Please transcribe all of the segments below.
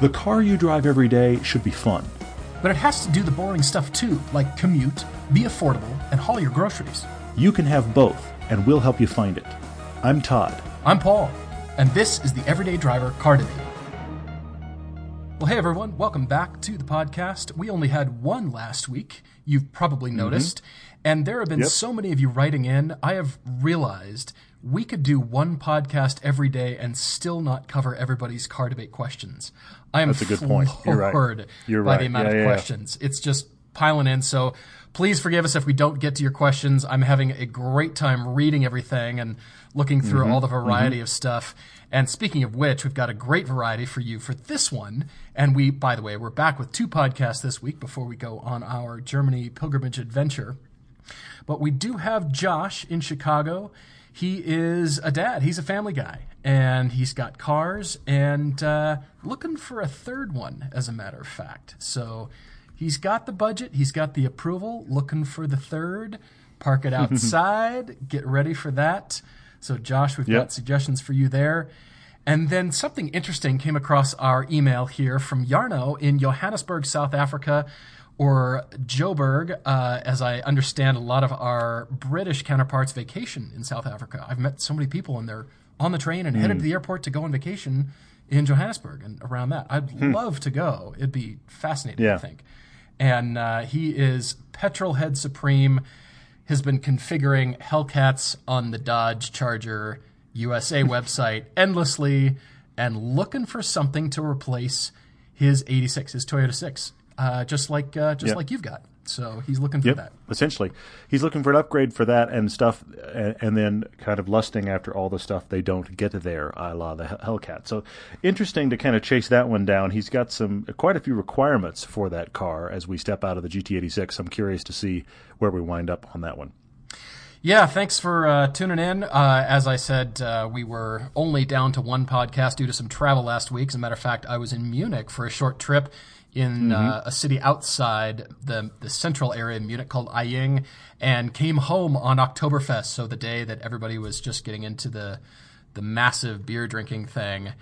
The car you drive every day should be fun. But it has to do the boring stuff too, like commute, be affordable, and haul your groceries. You can have both, and we'll help you find it. I'm Todd. I'm Paul, and this is the Everyday Driver Car Debate. Well, hey everyone, welcome back to the podcast. We only had one last week, you've probably mm-hmm. noticed, and there have been Yep. so many of you writing in. I have realized we could do one podcast every day and still not cover everybody's car debate questions. I am That's a good point. You're right. You're by right. the amount Yeah, of yeah, yeah. questions. It's just piling in. So please forgive us if we don't get to your questions. I'm having a great time reading everything and looking through Mm-hmm. all the variety of stuff. And speaking of which, we've got a great variety for you for this one. And we, by the way, we're back with two podcasts this week before we go on our Germany pilgrimage adventure. But we do have Josh in Chicago. He is a dad. He's a family guy, and he's got cars and uh, looking for a third one, as a matter of fact. So he's got the budget, he's got the approval, looking for the third. Park it outside. get ready for that. So, Josh, we've Yep. got suggestions for you there. And then something interesting came across our email here from Jarno in Johannesburg, South Africa, or Joburg, uh, as I understand a lot of our British counterparts vacation in South Africa. I've met so many people and they're on the train and headed to the airport to go on vacation in Johannesburg and around that. I'd love to go. It'd be fascinating, I think. And uh, he is Petrol Head Supreme, has been configuring Hellcats on the Dodge Charger USA website endlessly and looking for something to replace his 86, his Toyota 6, uh, just like uh, just Yep. like you've got. So he's looking for Yep, that. essentially, he's looking for an upgrade for that and stuff, and, and then kind of lusting after all the stuff they don't get there, a la the Hellcat. So interesting to kind of chase that one down. He's got some quite a few requirements for that car as we step out of the GT86. I'm curious to see where we wind up on that one. Yeah, thanks for uh, tuning in. Uh, as I said, uh, we were only down to one podcast due to some travel last week. As a matter of fact, I was in Munich for a short trip in uh, a city outside the, the central area in Munich called Aying and came home on Oktoberfest, so the day that everybody was just getting into the, the massive beer drinking thing.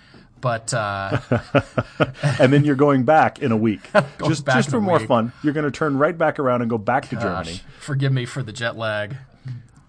But uh, and then you're going back in a week, just just for more week. fun. You're going to turn right back around and go back to Germany. forgive me for the jet lag.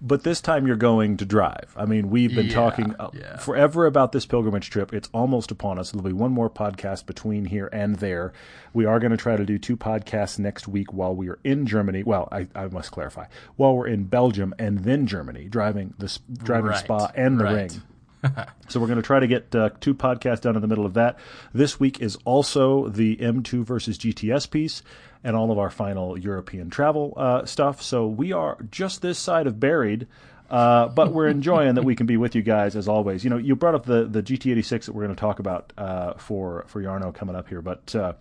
But this time you're going to drive. I mean, we've been Yeah, talking uh, yeah. forever about this pilgrimage trip. It's almost upon us. There'll be one more podcast between here and there. We are going to try to do two podcasts next week while we are in Germany. Well, I, I must clarify, while we're in Belgium and then Germany, driving the driving Right, Spa and the right. Ring. So we're going to try to get uh, two podcasts done in the middle of that. This week is also the M2 versus GTS piece and all of our final European travel uh, stuff. So we are just this side of buried. Uh, but we're enjoying that we can be with you guys as always. You know, you brought up the, the GT86 that we're going to talk about uh, for for Jarno coming up here, but uh,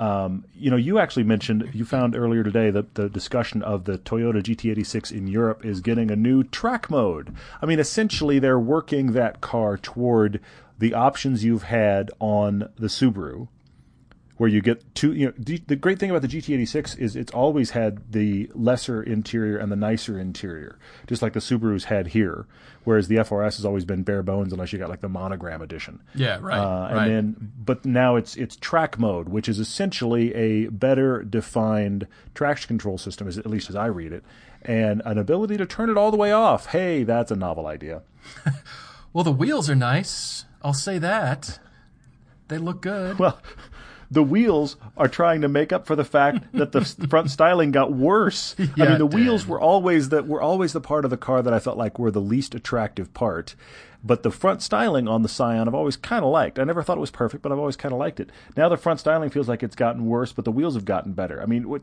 um, you know, you actually mentioned you found earlier today that the discussion of the Toyota GT86 in Europe is getting a new track mode. I mean, essentially, they're working that car toward the options you've had on the Subaru, where you get two. You know, the, the great thing about the GT86 is it's always had the lesser interior and the nicer interior, just like the Subarus had here. Whereas the FRS has always been bare bones, unless you got like the monogram edition. Yeah, right. Uh, and right. then, but now it's it's track mode, which is essentially a better defined traction control system, as at least as I read it, and an ability to turn it all the way off. Hey, that's a novel idea. well, the wheels are nice. I'll say that. They look good. Well, the wheels are trying to make up for the fact that the front styling got worse. I mean, the wheels were always the were always the part of the car that I felt like were the least attractive part. But the front styling on the Scion, I've always kind of liked. I never thought it was perfect, but I've always kind of liked it. Now the front styling feels like it's gotten worse, but the wheels have gotten better. I mean, what,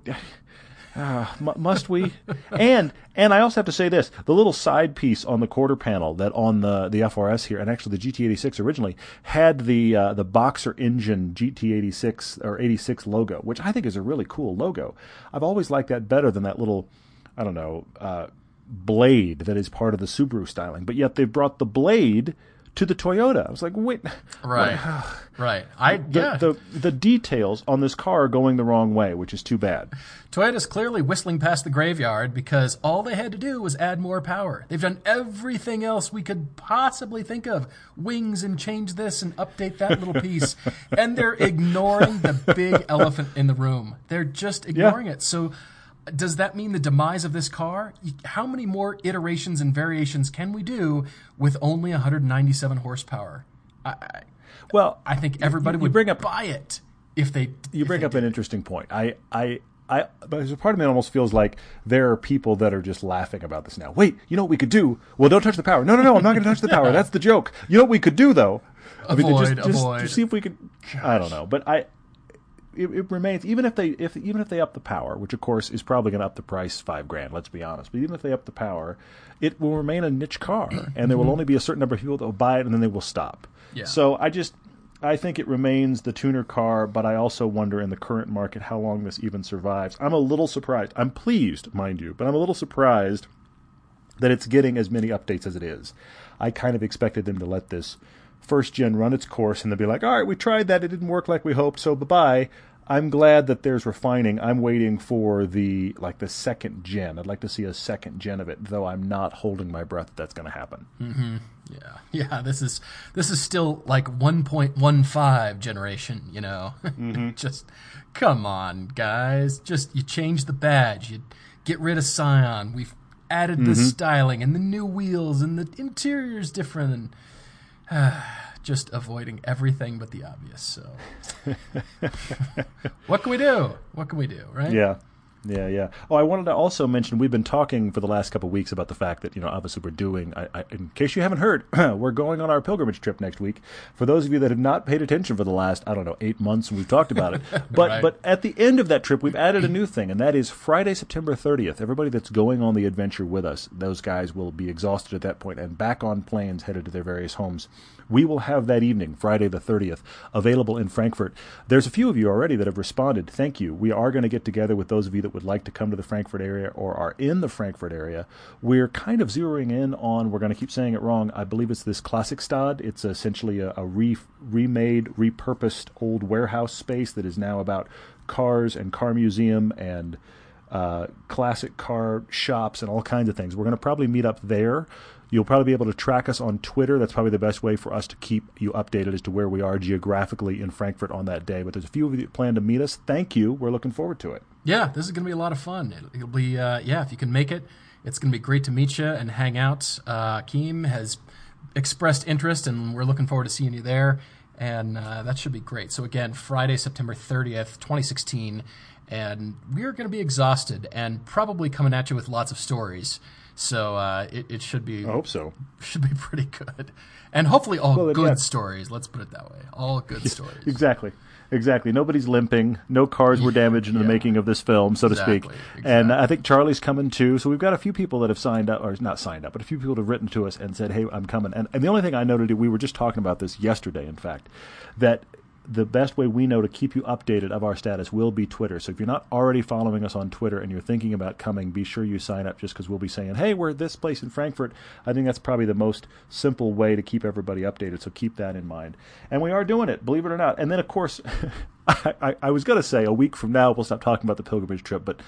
Mu must we? and and I also have to say this: the little side piece on the quarter panel that on the the FRS here, and actually the GT86 originally had the uh, the Boxer engine GT86 or 86 logo, which I think is a really cool logo. I've always liked that better than that little, I don't know, uh, blade that is part of the Subaru styling. But yet they've brought the blade to the Toyota. I was like, wait, Right. right. I the, yeah. the the details on this car are going the wrong way, which is too bad. Toyota's clearly whistling past the graveyard because all they had to do was add more power. They've done everything else we could possibly think of wings and change this and update that little piece. and they're ignoring the big elephant in the room. They're just ignoring it. So, does that mean the demise of this car? How many more iterations and variations can we do with only 197 horsepower? I, I, Well, I think everybody you would bring up- buy it if they. you bring up an interesting point. I, I, I, but part of me almost feels like there are people that are just laughing about this now. Wait, you know what we could do? Well, don't touch the power. No, no, no, I'm not going to touch the power. That's the joke. You know what we could do though? I mean, Avoid, just, just, avoid. just see if we could. I don't know, but I. It, it remains even if they if even if they up the power, which of course is probably going to up the price five grand. Let's be honest. But even if they up the power, it will remain a niche car, and there will mm-hmm. only be a certain number of people that will buy it, and then they will stop. Yeah. So I just I think it remains the tuner car, but I also wonder in the current market how long this even survives. I'm a little surprised. I'm pleased, mind you, but I'm a little surprised that it's getting as many updates as it is. I kind of expected them to let this first gen run its course and then be like, all right, we tried that, it didn't work like we hoped, so bye bye. I'm glad that there's refining. I'm waiting for the like the second gen. I'd like to see a second gen of it, though I'm not holding my breath that that's going to happen. Mm-hmm. Yeah, yeah. This is this is still like 1.15 generation. You know, just come on, guys. Just you change the badge, you get rid of Scion. We've added the styling and the new wheels and the interior's different, and just avoiding everything but the obvious. So, what can we do? What can we do? Right? Yeah. Yeah, yeah. Oh, I wanted to also mention we've been talking for the last couple of weeks about the fact that you know obviously we're doing. I, I, in case you haven't heard, we're going on our pilgrimage trip next week. For those of you that have not paid attention for the last I don't know eight months, we've talked about it. But Right. but at the end of that trip, we've added a new thing, and that is Friday, September 30th. Everybody that's going on the adventure with us, those guys will be exhausted at that point and back on planes headed to their various homes. We will have that evening, Friday the 30th, available in Frankfurt. There's a few of you already that have responded. Thank you. We are going to get together with those of you that would like to come to the Frankfurt area or are in the Frankfurt area. We're kind of zeroing in on, we're going to keep saying it wrong, I believe it's this Klassikstadt. It's essentially a, a re, remade, repurposed old warehouse space that is now about cars and car museum and uh, classic car shops and all kinds of things. We're going to probably meet up there. You'll probably be able to track us on Twitter. That's probably the best way for us to keep you updated as to where we are geographically in Frankfurt on that day. But there's a few of you that plan to meet us. Thank you. We're looking forward to it. Yeah, this is going to be a lot of fun. It'll, be, uh, yeah, if you can make it, it's going to be great to meet you and hang out. Uh, Keem has expressed interest, and we're looking forward to seeing you there. And uh, that should be great. So, again, Friday, September 30th, 2016. And we're going to be exhausted and probably coming at you with lots of stories. So uh, it, it should be I hope so. should be pretty good, and hopefully all Well, good yeah. stories. Let's put it that way. All good stories. Exactly. Exactly. Nobody's limping. No cars were damaged in the Yeah. making of this film, so to speak. Exactly, And. I think Charlie's coming too. So we've got a few people that have signed up, or not signed up, but a few people that have written to us and said, "Hey, I'm coming." And, and the only thing I noted, we were just talking about this yesterday, in fact, that the best way we know to keep you updated of our status will be Twitter. So if you're not already following us on Twitter and you're thinking about coming, be sure you sign up just because we'll be saying, hey, we're this place in Frankfurt. I think that's probably the most simple way to keep everybody updated. So keep that in mind. And we are doing it, believe it or not. And then, of course, I, I, I was going to say a week from now we'll stop talking about the pilgrimage trip, but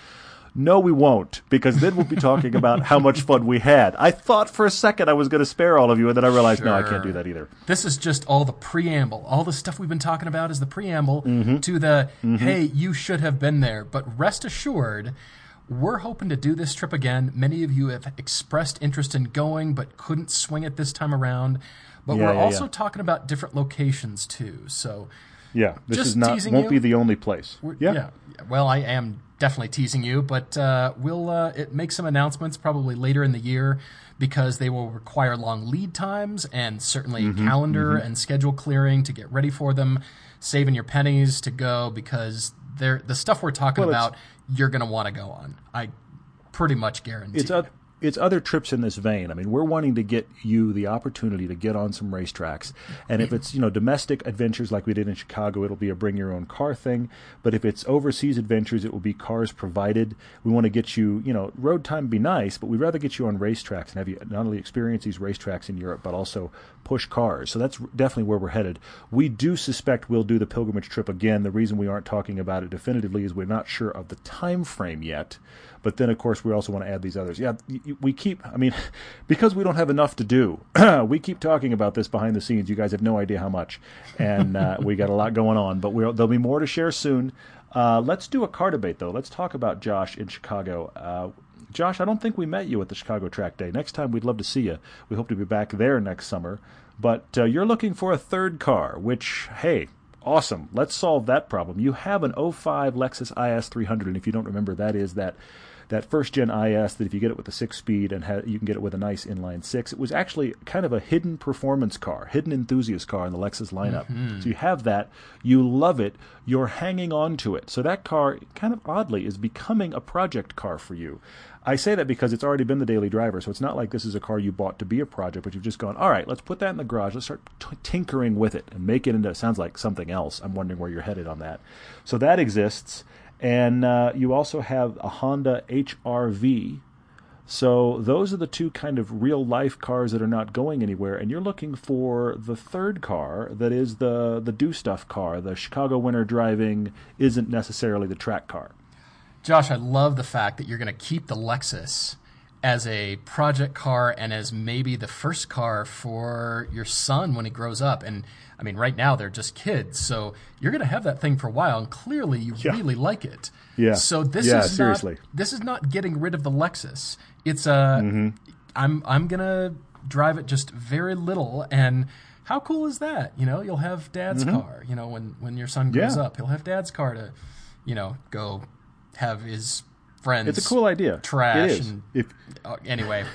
no, we won't, because then we'll be talking about how much fun we had. I thought for a second I was going to spare all of you, and then I realized, no, I can't do that either. This is just all the preamble. All the stuff we've been talking about is the preamble Mm-hmm. to the hey, you should have been there. But rest assured, we're hoping to do this trip again. Many of you have expressed interest in going, but couldn't swing it this time around. But Yeah, we're yeah, also yeah. talking about different locations too. So Yeah, this Just is not won't you. be the only place. we're- Yeah, yeah. Well, I am definitely teasing you, but uh, we'll uh, it make some announcements probably later in the year because they will require long lead times and certainly Mm-hmm, calendar and schedule clearing to get ready for them. Saving your pennies to go because they're the stuff we're talking Well, about. You're going to want to go on. I pretty much guarantee. it's a it's other trips in this vein. I mean, we're wanting to get you the opportunity to get on some racetracks, and if it's you know domestic adventures like we did in Chicago, it'll be a bring your own car thing. But if it's overseas adventures, it will be cars provided. We want to get you, you know, road time be nice, but we'd rather get you on racetracks and have you not only experience these racetracks in Europe, but also push cars. So that's definitely where we're headed. We do suspect we'll do the pilgrimage trip again. The reason we aren't talking about it definitively is we're not sure of the time frame yet. But then, of course, we also want to add these others. Yeah, we keep. I mean, because we don't have enough to do, we keep talking about this behind the scenes. You guys have no idea how much, and uh, we got a lot going on. But there'll be more to share soon. Uh, let's do a car debate, though. Let's talk about Josh in Chicago. Uh, Josh, I don't think we met you at the Chicago Track Day. Next time, we'd love to see you. We hope to be back there next summer. But uh, you're looking for a third car, which, hey, awesome. Let's solve that problem. You have an 05 Lexus IS 300, and if you don't remember, that is that that first gen IS that if you get it with a six speed and ha- you can get it with a nice inline six, it was actually kind of a hidden performance car, hidden enthusiast car in the Lexus lineup. Mm-hmm. So you have that, you love it, you're hanging on to it. So that car, kind of oddly, is becoming a project car for you. I say that because it's already been the daily driver, so it's not like this is a car you bought to be a project, but you've just gone, all right, let's put that in the garage, let's start t- tinkering with it and make it into, sounds like something else. I'm wondering where you're headed on that. So that exists. And uh, you also have a Honda HRV. So those are the two kind of real life cars that are not going anywhere. And you're looking for the third car that is the the do stuff car. The Chicago winter driving isn't necessarily the track car. Josh, I love the fact that you're going to keep the Lexus as a project car and as maybe the first car for your son when he grows up. And I mean, right now they're just kids, so you're going to have that thing for a while, and clearly you yeah. really like it. Yeah. So this yeah, is seriously. not this is not getting rid of the Lexus. It's a mm-hmm. I'm I'm gonna drive it just very little and. How cool is that? You know, you'll have dad's mm-hmm. car. You know, when when your son grows yeah. up, he'll have dad's car to, you know, go have his friends. It's a cool idea. Trash. It is. And, if, uh, anyway,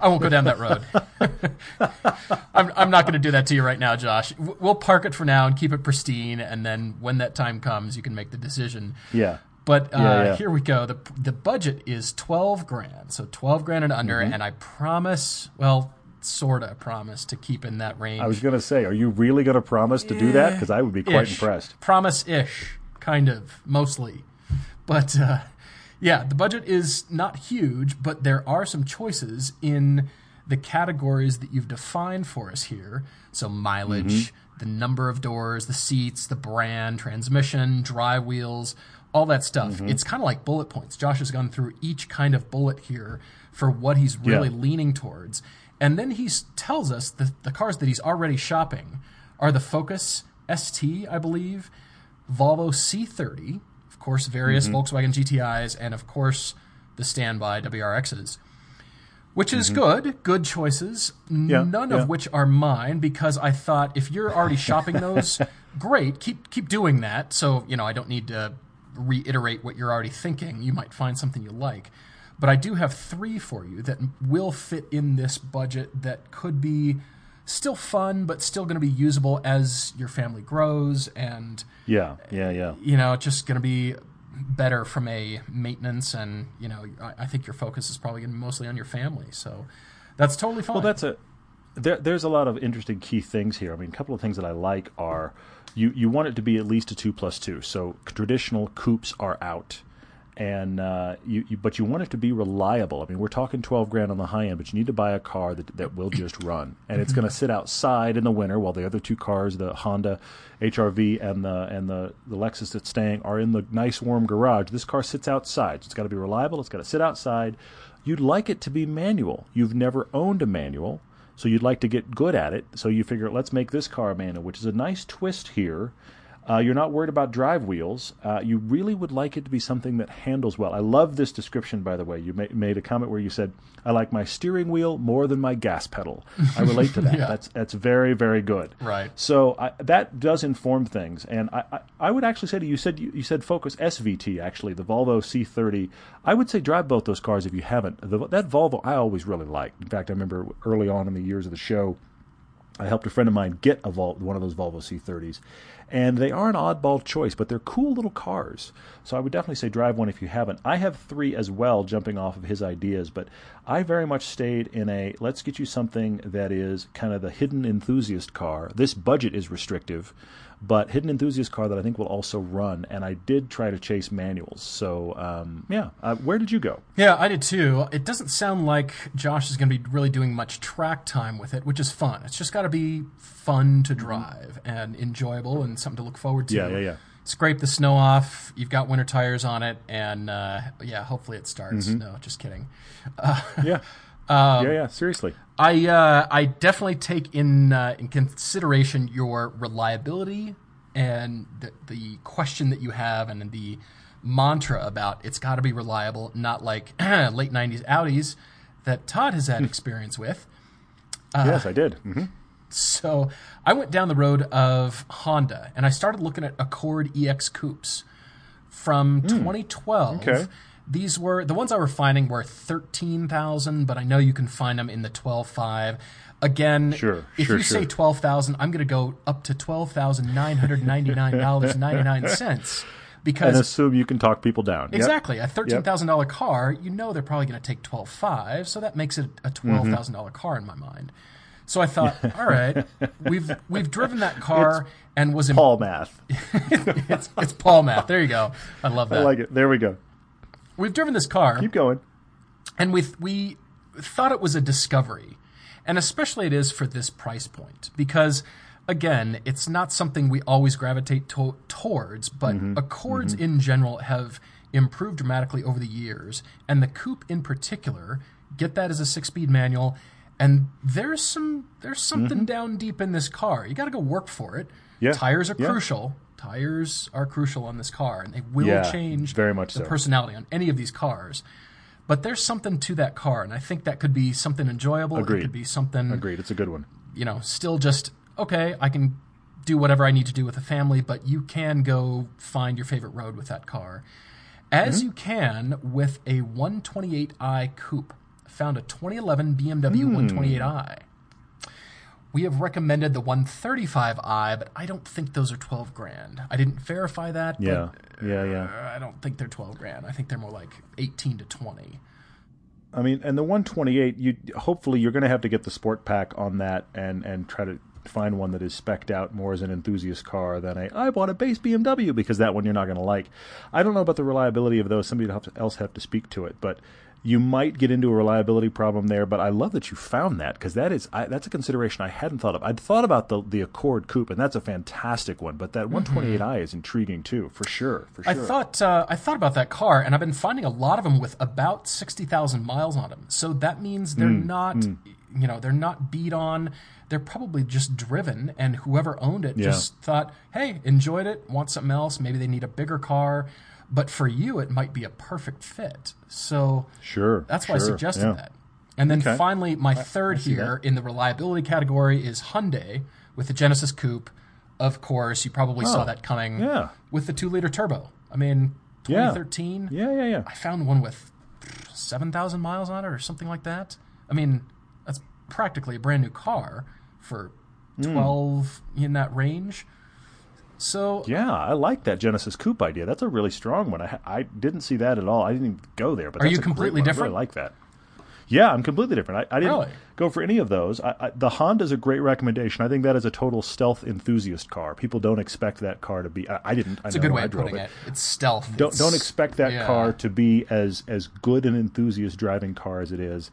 I won't go down that road. I'm, I'm not going to do that to you right now, Josh. We'll park it for now and keep it pristine, and then when that time comes, you can make the decision. Yeah. But uh, yeah, yeah. here we go. the The budget is twelve grand, so twelve grand and under. Mm-hmm. And I promise, well, sort of promise to keep in that range. I was going to say, are you really going to promise to do that? Because I would be quite ish. impressed. Promise ish, kind of, mostly. But uh, yeah, the budget is not huge, but there are some choices in the categories that you've defined for us here. So mileage, mm-hmm. the number of doors, the seats, the brand, transmission, drive wheels, all that stuff. Mm-hmm. It's kind of like bullet points. Josh has gone through each kind of bullet here for what he's really yeah. leaning towards. And then he tells us that the cars that he's already shopping are the Focus ST, I believe, Volvo C30, course, various mm-hmm. Volkswagen GTIs, and of course, the standby WRXs, which is mm-hmm. good, good choices. Yeah, none yeah. of which are mine because I thought if you're already shopping those, great, keep keep doing that. So you know, I don't need to reiterate what you're already thinking. You might find something you like. But I do have three for you that will fit in this budget that could be still fun, but still going to be usable as your family grows. And yeah, yeah, yeah. You know, just going to be better from a maintenance, and you know, I, I think your focus is probably going to be mostly on your family. So that's totally fine. Well, that's a there, there's a lot of interesting key things here. I mean, a couple of things that I like are you you want it to be at least a two plus two. So traditional coupes are out and uh, you, you, but you want it to be reliable. I mean, we're talking twelve grand on the high end, but you need to buy a car that that will just run, and it's going to sit outside in the winter while the other two cars, the Honda HRV and the and the the Lexus that's staying, are in the nice warm garage. This car sits outside. So it's got to be reliable. It's got to sit outside. You'd like it to be manual. You've never owned a manual, so you'd like to get good at it. So you figure, let's make this car manual, which is a nice twist here uh, you're not worried about drive wheels. Uh, you really would like it to be something that handles well. I love this description, by the way. You ma- made a comment where you said, "I like my steering wheel more than my gas pedal." I relate to that. yeah. That's that's very very good. Right. So I, that does inform things, and I, I, I would actually say to you, you said you, you, said Focus SVT actually the Volvo C30. I would say drive both those cars if you haven't. The, that Volvo I always really liked. In fact, I remember early on in the years of the show. I helped a friend of mine get a Vol- one of those Volvo C30s, and they are an oddball choice, but they're cool little cars. So I would definitely say drive one if you haven't. I have three as well, jumping off of his ideas, but I very much stayed in a let's get you something that is kind of the hidden enthusiast car. This budget is restrictive, but hidden enthusiast car that I think will also run. And I did try to chase manuals. So um, yeah, uh, where did you go? Yeah, I did too. It doesn't sound like Josh is going to be really doing much track time with it, which is fun. It's just got to be fun to drive and enjoyable and something to look forward to. Yeah, yeah, yeah. Scrape the snow off. You've got winter tires on it, and uh, yeah, hopefully it starts. No, just kidding. Yeah. yeah, yeah, seriously. I uh, I definitely take in uh, in consideration your reliability and the, the question that you have and the mantra about it's got to be reliable, not like late '90s Audis that Todd has had experience with. Uh, yes, I did. Mm-hmm. So I went down the road of Honda and I started looking at Accord EX coupes from 2012. Hmm. Okay. These were the ones I were finding were thirteen thousand, but I know you can find them in the twelve five. Again, Sure, if sure, you say twelve thousand, I'm going to go up to twelve thousand nine hundred ninety nine dollars ninety nine cents And because assume you can talk people down. Yep. Exactly. A thirteen thousand dollar car, you know they're probably going to take twelve five, so that makes it a mm-hmm. twelve thousand dollar car in my mind. So I thought, all right, we've we've driven that car and was in, Paul math. it's it's Paul math. There you go. I love that. I like it. There we go. We've driven this car Keep going. and we we thought it was a discovery, and especially it is for this price point because again, it's not something we always gravitate to- towards, but mm-hmm. Accords mm-hmm. in general have improved dramatically over the years, and the coupe in particular. Get that as a six-speed manual, and there's some there's something mm-hmm. down deep in this car. You got to go work for it. Yeah, Tires are yeah. crucial. Tires are crucial on this car, and they will Yeah, change very much the so. personality on any of these cars. But there's something to that car, and I think that could be something enjoyable. It Agreed. could be something, Agreed. It's a good one. you know, still just okay. I can do whatever I need to do with the family, but you can go find your favorite road with that car, as Mm-hmm. you can with a 128i coupe. Found a 2011 BMW Hmm. 128i. We have recommended the 135i, but I don't think those are 12 grand. I didn't verify that. Yeah. But Yeah, yeah. uh, I don't think they're 12 grand. I think they're more like 18 to 20. I mean, and the 128, you hopefully you're going to have to get the sport pack on that and and try to find one that is specked out more as an enthusiast car than a I bought a base BMW because that one you're not going to like. I don't know about the reliability of those. Somebody else have to speak to it, but you might get into a reliability problem there. But I love that you found that because that is I, that's a consideration I hadn't thought of. I'd thought about the the Accord Coupe, and that's a fantastic one. But that 128i is intriguing too, for sure. For sure. I thought uh, I thought about that car, and I've been finding a lot of them with about sixty thousand miles on them. So that means they're Hmm, not, you know, they're not beat on. They're probably just driven, and whoever owned it Yeah. just thought, "Hey, enjoyed it. Want something else? Maybe they need a bigger car." But for you, it might be a perfect fit. So sure. that's why I suggested yeah. that. And then Okay. finally, my third here in the reliability category is Hyundai with the Genesis Coupe. Of course, you probably saw Oh, that coming yeah. with the two liter turbo. I mean, Yeah. 2013, Yeah, yeah, yeah. I found one with 7,000 miles on it or something like that. I mean, that's practically a brand new car for Hmm. 12 in that range. So Yeah, I like that Genesis Coupe idea. That's a really strong one. I, I didn't see that at all. I didn't even go there. But Are that's you completely different? I really like that. Yeah, I'm completely different. I, I didn't Really? go for any of those. I, I, the Honda's a great recommendation. I think that is a total stealth enthusiast car. People don't expect that car to be. I, I didn't. it's a good way of putting it. It's stealth. Don't It's- don't expect that yeah. car to be as as good an enthusiast driving car as it is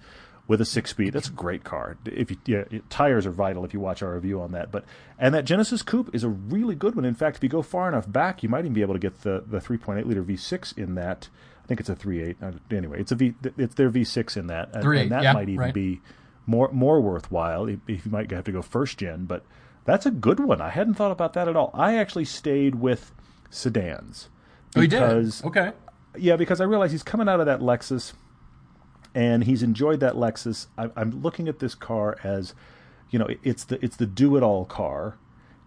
with a six speed. That's a great car. If you yeah, tires are vital if you watch our review on that. But and that Genesis Coupe is a really good one. In fact, if you go far enough back, you might even be able to get the the 3.8 liter V6 in that. I think it's a 3.8. Uh, anyway, it's a V. It's their V6 in that, and, and that yeah, might even right. be more more worthwhile if, you might have to go first gen. But that's a good one. I hadn't thought about that at all. I actually stayed with sedans. Oh, you did? Okay. yeah, because I realized he's coming out of that Lexus, and he's enjoyed that Lexus. I, I'm looking at this car as, you know, it's the it's the do it all car,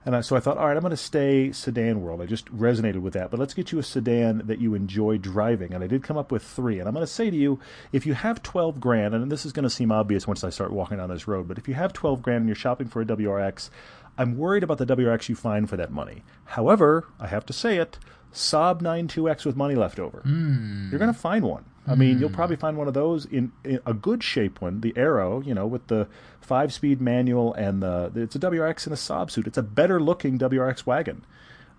and I, so I thought, all right, I'm going to stay sedan world. I just resonated with that, but let's get you a sedan that you enjoy driving. And I did come up with three, and I'm going to say to you, if you have 12 grand, and this is going to seem obvious once I start walking down this road, but if you have 12 grand and you're shopping for a WRX. I'm worried about the WRX you find for that money. However, I have to say it, Saab 92X with money left over. Hmm. You're going to find one. I mean, you'll probably find one of those in, in a good shape one, the Aero, you know, with the five speed manual and the it's a WRX in a Saab suit. It's a better looking WRX wagon.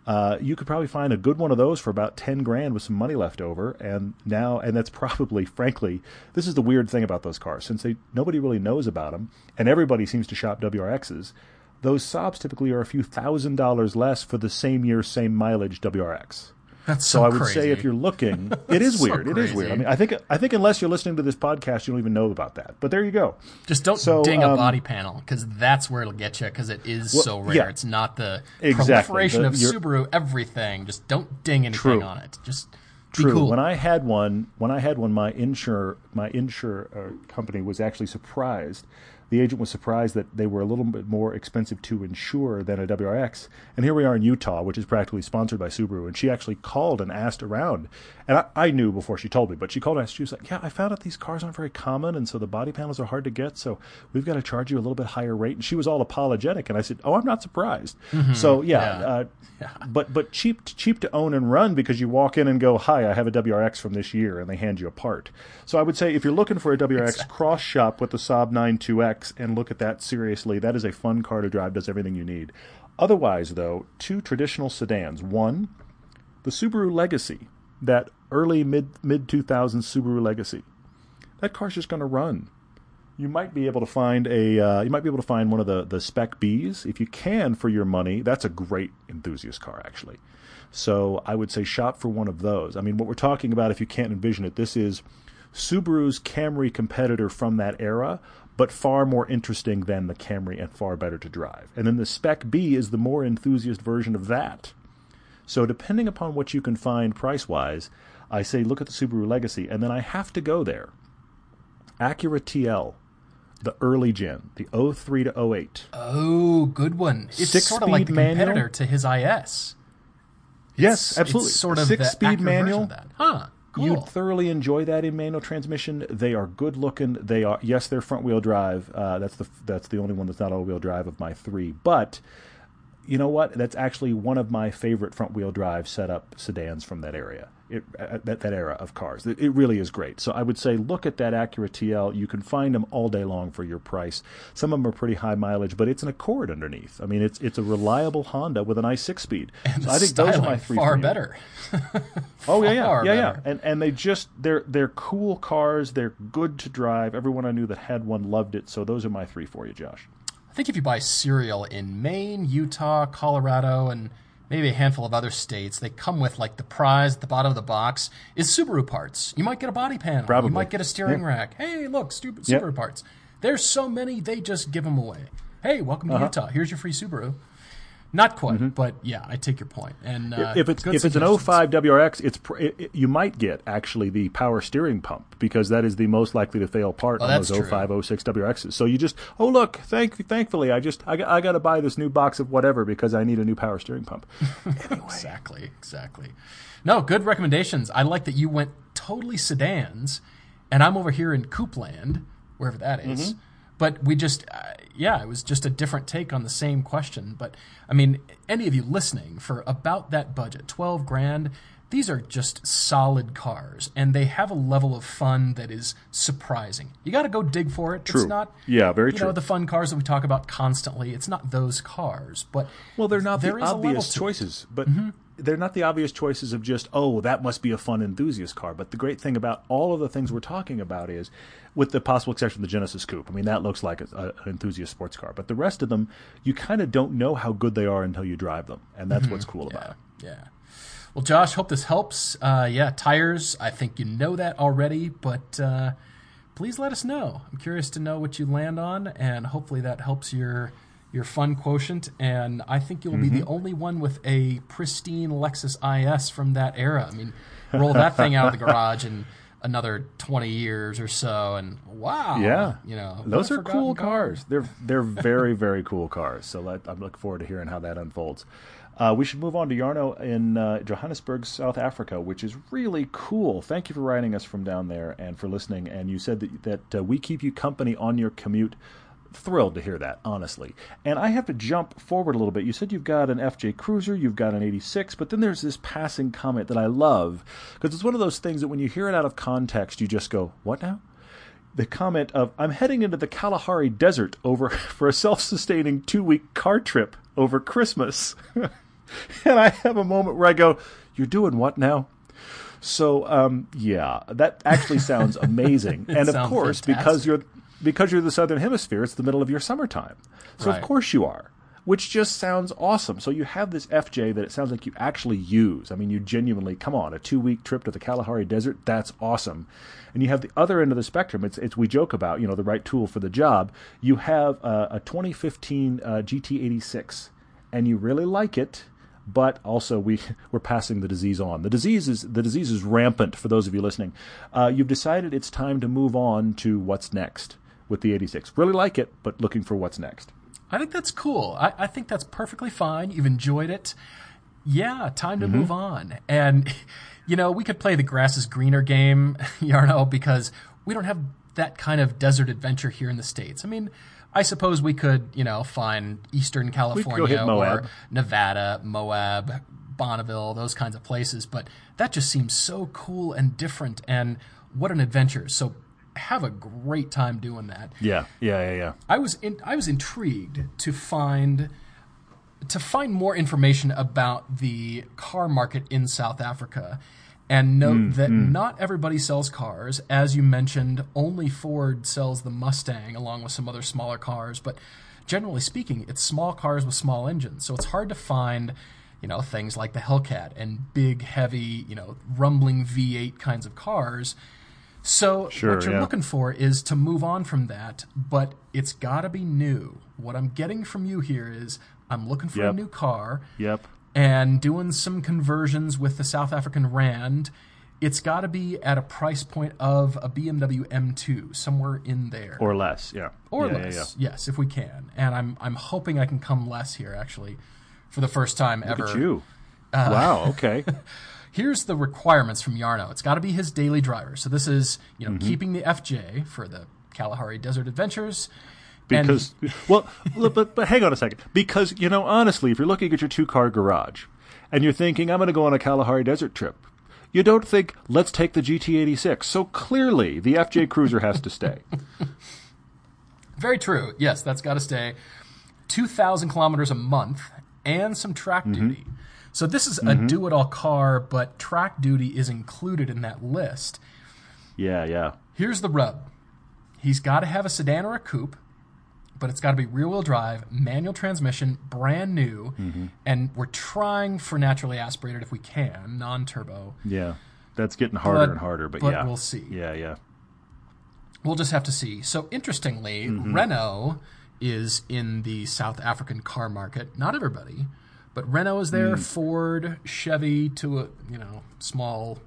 Uh, you could probably find a good one of those for about 10 grand with some money left over. And now and that's probably frankly this is the weird thing about those cars. Since they nobody really knows about them and everybody seems to shop WRXs those Saabs typically are a few thousand dollars less for the same year same mileage WRX That's so, so I would crazy. say if you're looking, it is So weird. It is weird. I mean, I think I think unless you're listening to this podcast, you don't even know about that. But there you go. Just don't So, ding a um, body panel because that's where it'll get you because it is Well, so rare. yeah. It's not the Exactly. proliferation The- of Subaru everything. Just don't ding anything True. on it. Just True. be cool. When I had one, when I had one, my insure my insure uh, company was actually surprised. The agent was surprised that they were a little bit more expensive to insure than a WRX. And here we are in Utah, which is practically sponsored by Subaru. And she actually called and asked around. And I, I knew before she told me, but she called and asked. She was like, "Yeah, I found out these cars aren't very common, and so the body panels are hard to get. So we've got to charge you a little bit higher rate." And she was all apologetic. And I said, "Oh, I'm not surprised." So yeah, Yeah. Uh, but but cheap cheap to own and run because you walk in and go, "Hi, I have a WRX from this year," and they hand you a part. So I would say if you're looking for a WRX cross shop with the Saab 92X and look at that seriously, that is a fun car to drive. Does everything you need. Otherwise, though, two traditional sedans. One, the Subaru Legacy, that early mid mid 2000s Subaru Legacy. That car's just going to run you might be able to find a uh, you might be able to find one of the the spec Bs if you can for your money. That's a great enthusiast car actually. So I would say shop for one of those. I mean, what we're talking about, if you can't envision it, this is Subaru's Camry competitor from that era, but far more interesting than the Camry and far better to drive. And then the Spec B is the more enthusiast version of that. So depending upon what you can find price wise, I say look at the Subaru Legacy, and then I have to go there. Acura TL, the early gen, the 03 to 08. oh, good one. It's sort of like the Six-speed manual? competitor to his IS. Yes, It's- absolutely. It's sort of six speed manual. of. Huh. Cool. You'd thoroughly enjoy that in manual transmission. They are good looking. They are yes, they're front wheel drive. Uh, that's the that's the only one that's not all wheel drive of my three. But you know what? That's actually one of my favorite front wheel drive setup sedans from that area. It, uh, that that era of cars. It, it really is great. So I would say look at that Acura TL. You can find them all day long for your price. Some of them are pretty high mileage, but it's an Accord underneath. I mean, it's it's a reliable Honda with a nice six speed. So I think those are my three. far better. Oh yeah, yeah, yeah, yeah. And and they just they're they're cool cars. They're good to drive. Everyone I knew that had one loved it. So those are my three for you, Josh. I think if you buy cereal in Maine, Utah, Colorado, and maybe a handful of other states, they come with like the prize at the bottom of the box is Subaru parts. You might get a body panel. Probably. You might get a steering Yeah. rack. Hey, look, stu- Yep. Subaru parts. There's so many, they just give them away. Hey, welcome Uh-huh. to Utah. Here's your free Subaru. Not quite, but yeah, I take your point. And uh, Mm-hmm. if it's if it's an suggestions. 05 WRX, it's pr- it, it- you might get actually the power steering pump because that is the most likely to fail part on Oh, that's those true. 05 06 WRXs. So you just oh look, thank thankfully I just I, got- I got to buy this new box of whatever because I need a new power steering pump. Exactly, exactly. No, good recommendations. I like that you went totally sedans, and I'm over here in Coopland, wherever that is. Mm-hmm. But we just, uh, yeah, it was just a different take on the same question. But I mean, any of you listening for about that budget, 12 grand, these are just solid cars, and they have a level of fun that is surprising. You got to go dig for it. True. It's not, Yeah, very you true. know, the fun cars that we talk about constantly. It's not those cars, but Well, they're not there the is a level obvious to it. choices, but they're not the obvious choices of just, oh, that must be a fun enthusiast car. But the great thing about all of the things we're talking about is, with the possible exception of the Genesis Coupe, I mean, that looks like a, a, an enthusiast sports car. But the rest of them, you kind of don't know how good they are until you drive them. And that's what's cool about it. Yeah. Well, Josh, hope this helps. Uh, yeah, tires. I think you know that already, but uh, please let us know. I'm curious to know what you land on, and hopefully that helps your your fun quotient. And I think you'll be the only one with a pristine Lexus IS from that era. I mean, roll that thing out of the garage in another 20 years or so, and wow, Yeah, you know, those are cool car. cars. They're they're very very cool cars. So let, I'm looking forward to hearing how that unfolds. Uh, we should move on to Jarno in uh, Johannesburg, South Africa, which is really cool. Thank you for writing us from down there and for listening. And you said that that uh, we keep you company on your commute thrilled to hear that, honestly. And I have to jump forward a little bit. You said you've got an FJ Cruiser, you've got an 86, but then there's this passing comment that I love because it's one of those things that when you hear it out of context, you just go, "What now?" The comment of "I'm heading into the Kalahari Desert over for a self-sustaining two-week car trip over Christmas," and I have a moment where I go, "You're doing what now?" So um, yeah, that actually sounds amazing, and of course fantastic. because you're because you're the southern hemisphere, it's the middle of your summertime. So Right. of course you are. Which just sounds awesome. So you have this FJ that it sounds like you actually use. I mean, you genuinely come on a two week trip to the Kalahari Desert. That's awesome. And you have the other end of the spectrum. It's it's we joke about you know the right tool for the job. You have uh, a 2015 uh, GT86, and you really like it but also we we're passing the disease on. The disease is the disease is rampant. For those of you listening, uh, you've decided it's time to move on to what's next with the 86. Really like it, but looking for what's next. I think that's cool. I, I think that's perfectly fine. You've enjoyed it. Yeah, time to mm-hmm. move on. And, you know, we could play the grass is greener game, Jarno, because we don't have that kind of desert adventure here in the States. I mean, I suppose we could, you know, find Eastern California or Nevada, Moab, Bonneville, those kinds of places, but that just seems so cool and different and what an adventure. So have a great time doing that. Yeah, yeah, yeah, yeah. I was in, I was intrigued to find to find more information about the car market in South Africa and note mm, that mm. not everybody sells cars. As you mentioned, only Ford sells the Mustang along with some other smaller cars, but generally speaking, it's small cars with small engines. So it's hard to find, you know, things like the Hellcat and big, heavy, you know, rumbling V8 kinds of cars. So Sure, what you're yeah. looking for is to move on from that, but it's got to be new. What I'm getting from you here is I'm looking for a new car Yep. and doing some conversions with the South African Rand. It's got to be at a price point of a BMW M2, somewhere in there, Or less. Yeah. Or yeah, yeah, less. Yes, if we can. And I'm I'm hoping I can come less here actually, for the first time Yeah. ever. You. Uh, wow. Okay. Here's the requirements from Jarno. It's got to be his daily driver. So this is you know Mm-hmm. keeping the FJ for the Kalahari Desert Adventures. And- because well but but hang on a second because you know honestly if you're looking at your two car garage and you're thinking i'm going to go on a kalahari desert trip you don't think let's take the gt86 so clearly the fj cruiser has to stay Very true. Yes, that's got to stay. 2,000 kilometers a month and some track Mm-hmm. duty. So this is a do it all car, but track duty is included in that list. yeah yeah Here's the rub he's got to have a sedan or a coupe, but it's got to be rear wheel drive, manual transmission, brand new, Mm-hmm. and we're trying for naturally aspirated if we can, non turbo. yeah that's getting harder But- and harder but, but yeah we'll see. yeah yeah We'll just have to see. So interestingly, Mm-hmm. Renault is in the South African car market. Not everybody, but Renault is there. Mm. Ford, Chevy, to a you know small,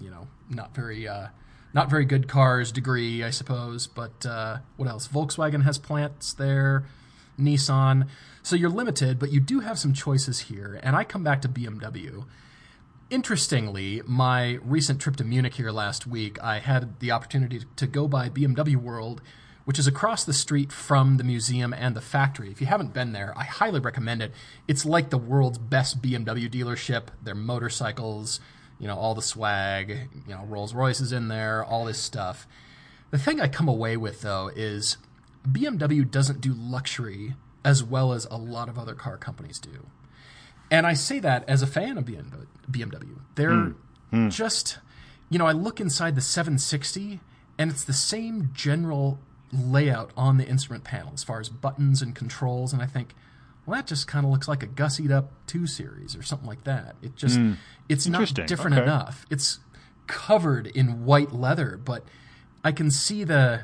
you know not very uh, not very good cars degree, I suppose. But uh, what else? Volkswagen has plants there. Nissan. So you're limited, but you do have some choices here. And I come back to BMW. Interestingly, my recent trip to Munich here last week, I had the opportunity to go by BMW World, which is across the street from the museum and the factory. If you haven't been there, I highly recommend it. It's like the world's best BMW dealership. Their motorcycles, you know, all the swag, you know, Rolls Royce is in there, all this stuff. The thing I come away with though is BMW doesn't do luxury as well as a lot of other car companies do. And I say that as a fan of BMW. They're hmm. Hmm. just, you know, I look inside the 760 and it's the same general layout on the instrument panel as far as buttons and controls. And I think, well, that just kind of looks like a gussied up 2 Series or something like that. It just, hmm. it's not different Okay. enough. It's covered in white leather, but I can see the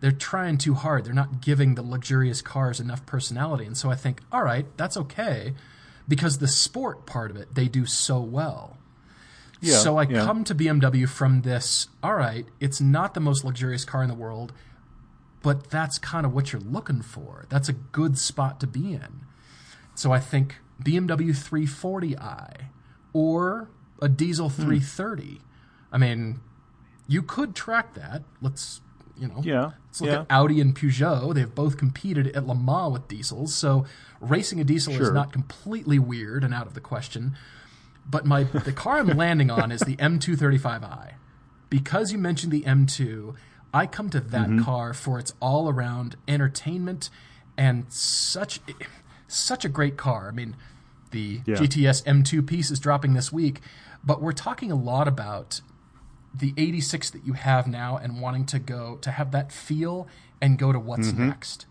they're trying too hard. They're not giving the luxurious cars enough personality. And so I think, all right, that's okay because the sport part of it they do so well. Yeah, so I yeah. come to BMW from this, all right, it's not the most luxurious car in the world, but that's kind of what you're looking for. That's a good spot to be in. So I think BMW 340i or a diesel Hmm. 330. I mean, you could track that. Let's you know, Yeah, let's look yeah. at Audi and Peugeot. They've both competed at Le Mans with diesels, so racing a diesel is not completely weird and out of the question. But my the car I'm landing on is the M235i. Because you mentioned the M2, I come to that Mm-hmm. car for its all-around entertainment and such such a great car. I mean, the Yeah. GTS M2 piece is dropping this week, but we're talking a lot about the 86 that you have now and wanting to go to have that feel and go to what's Mm-hmm. next.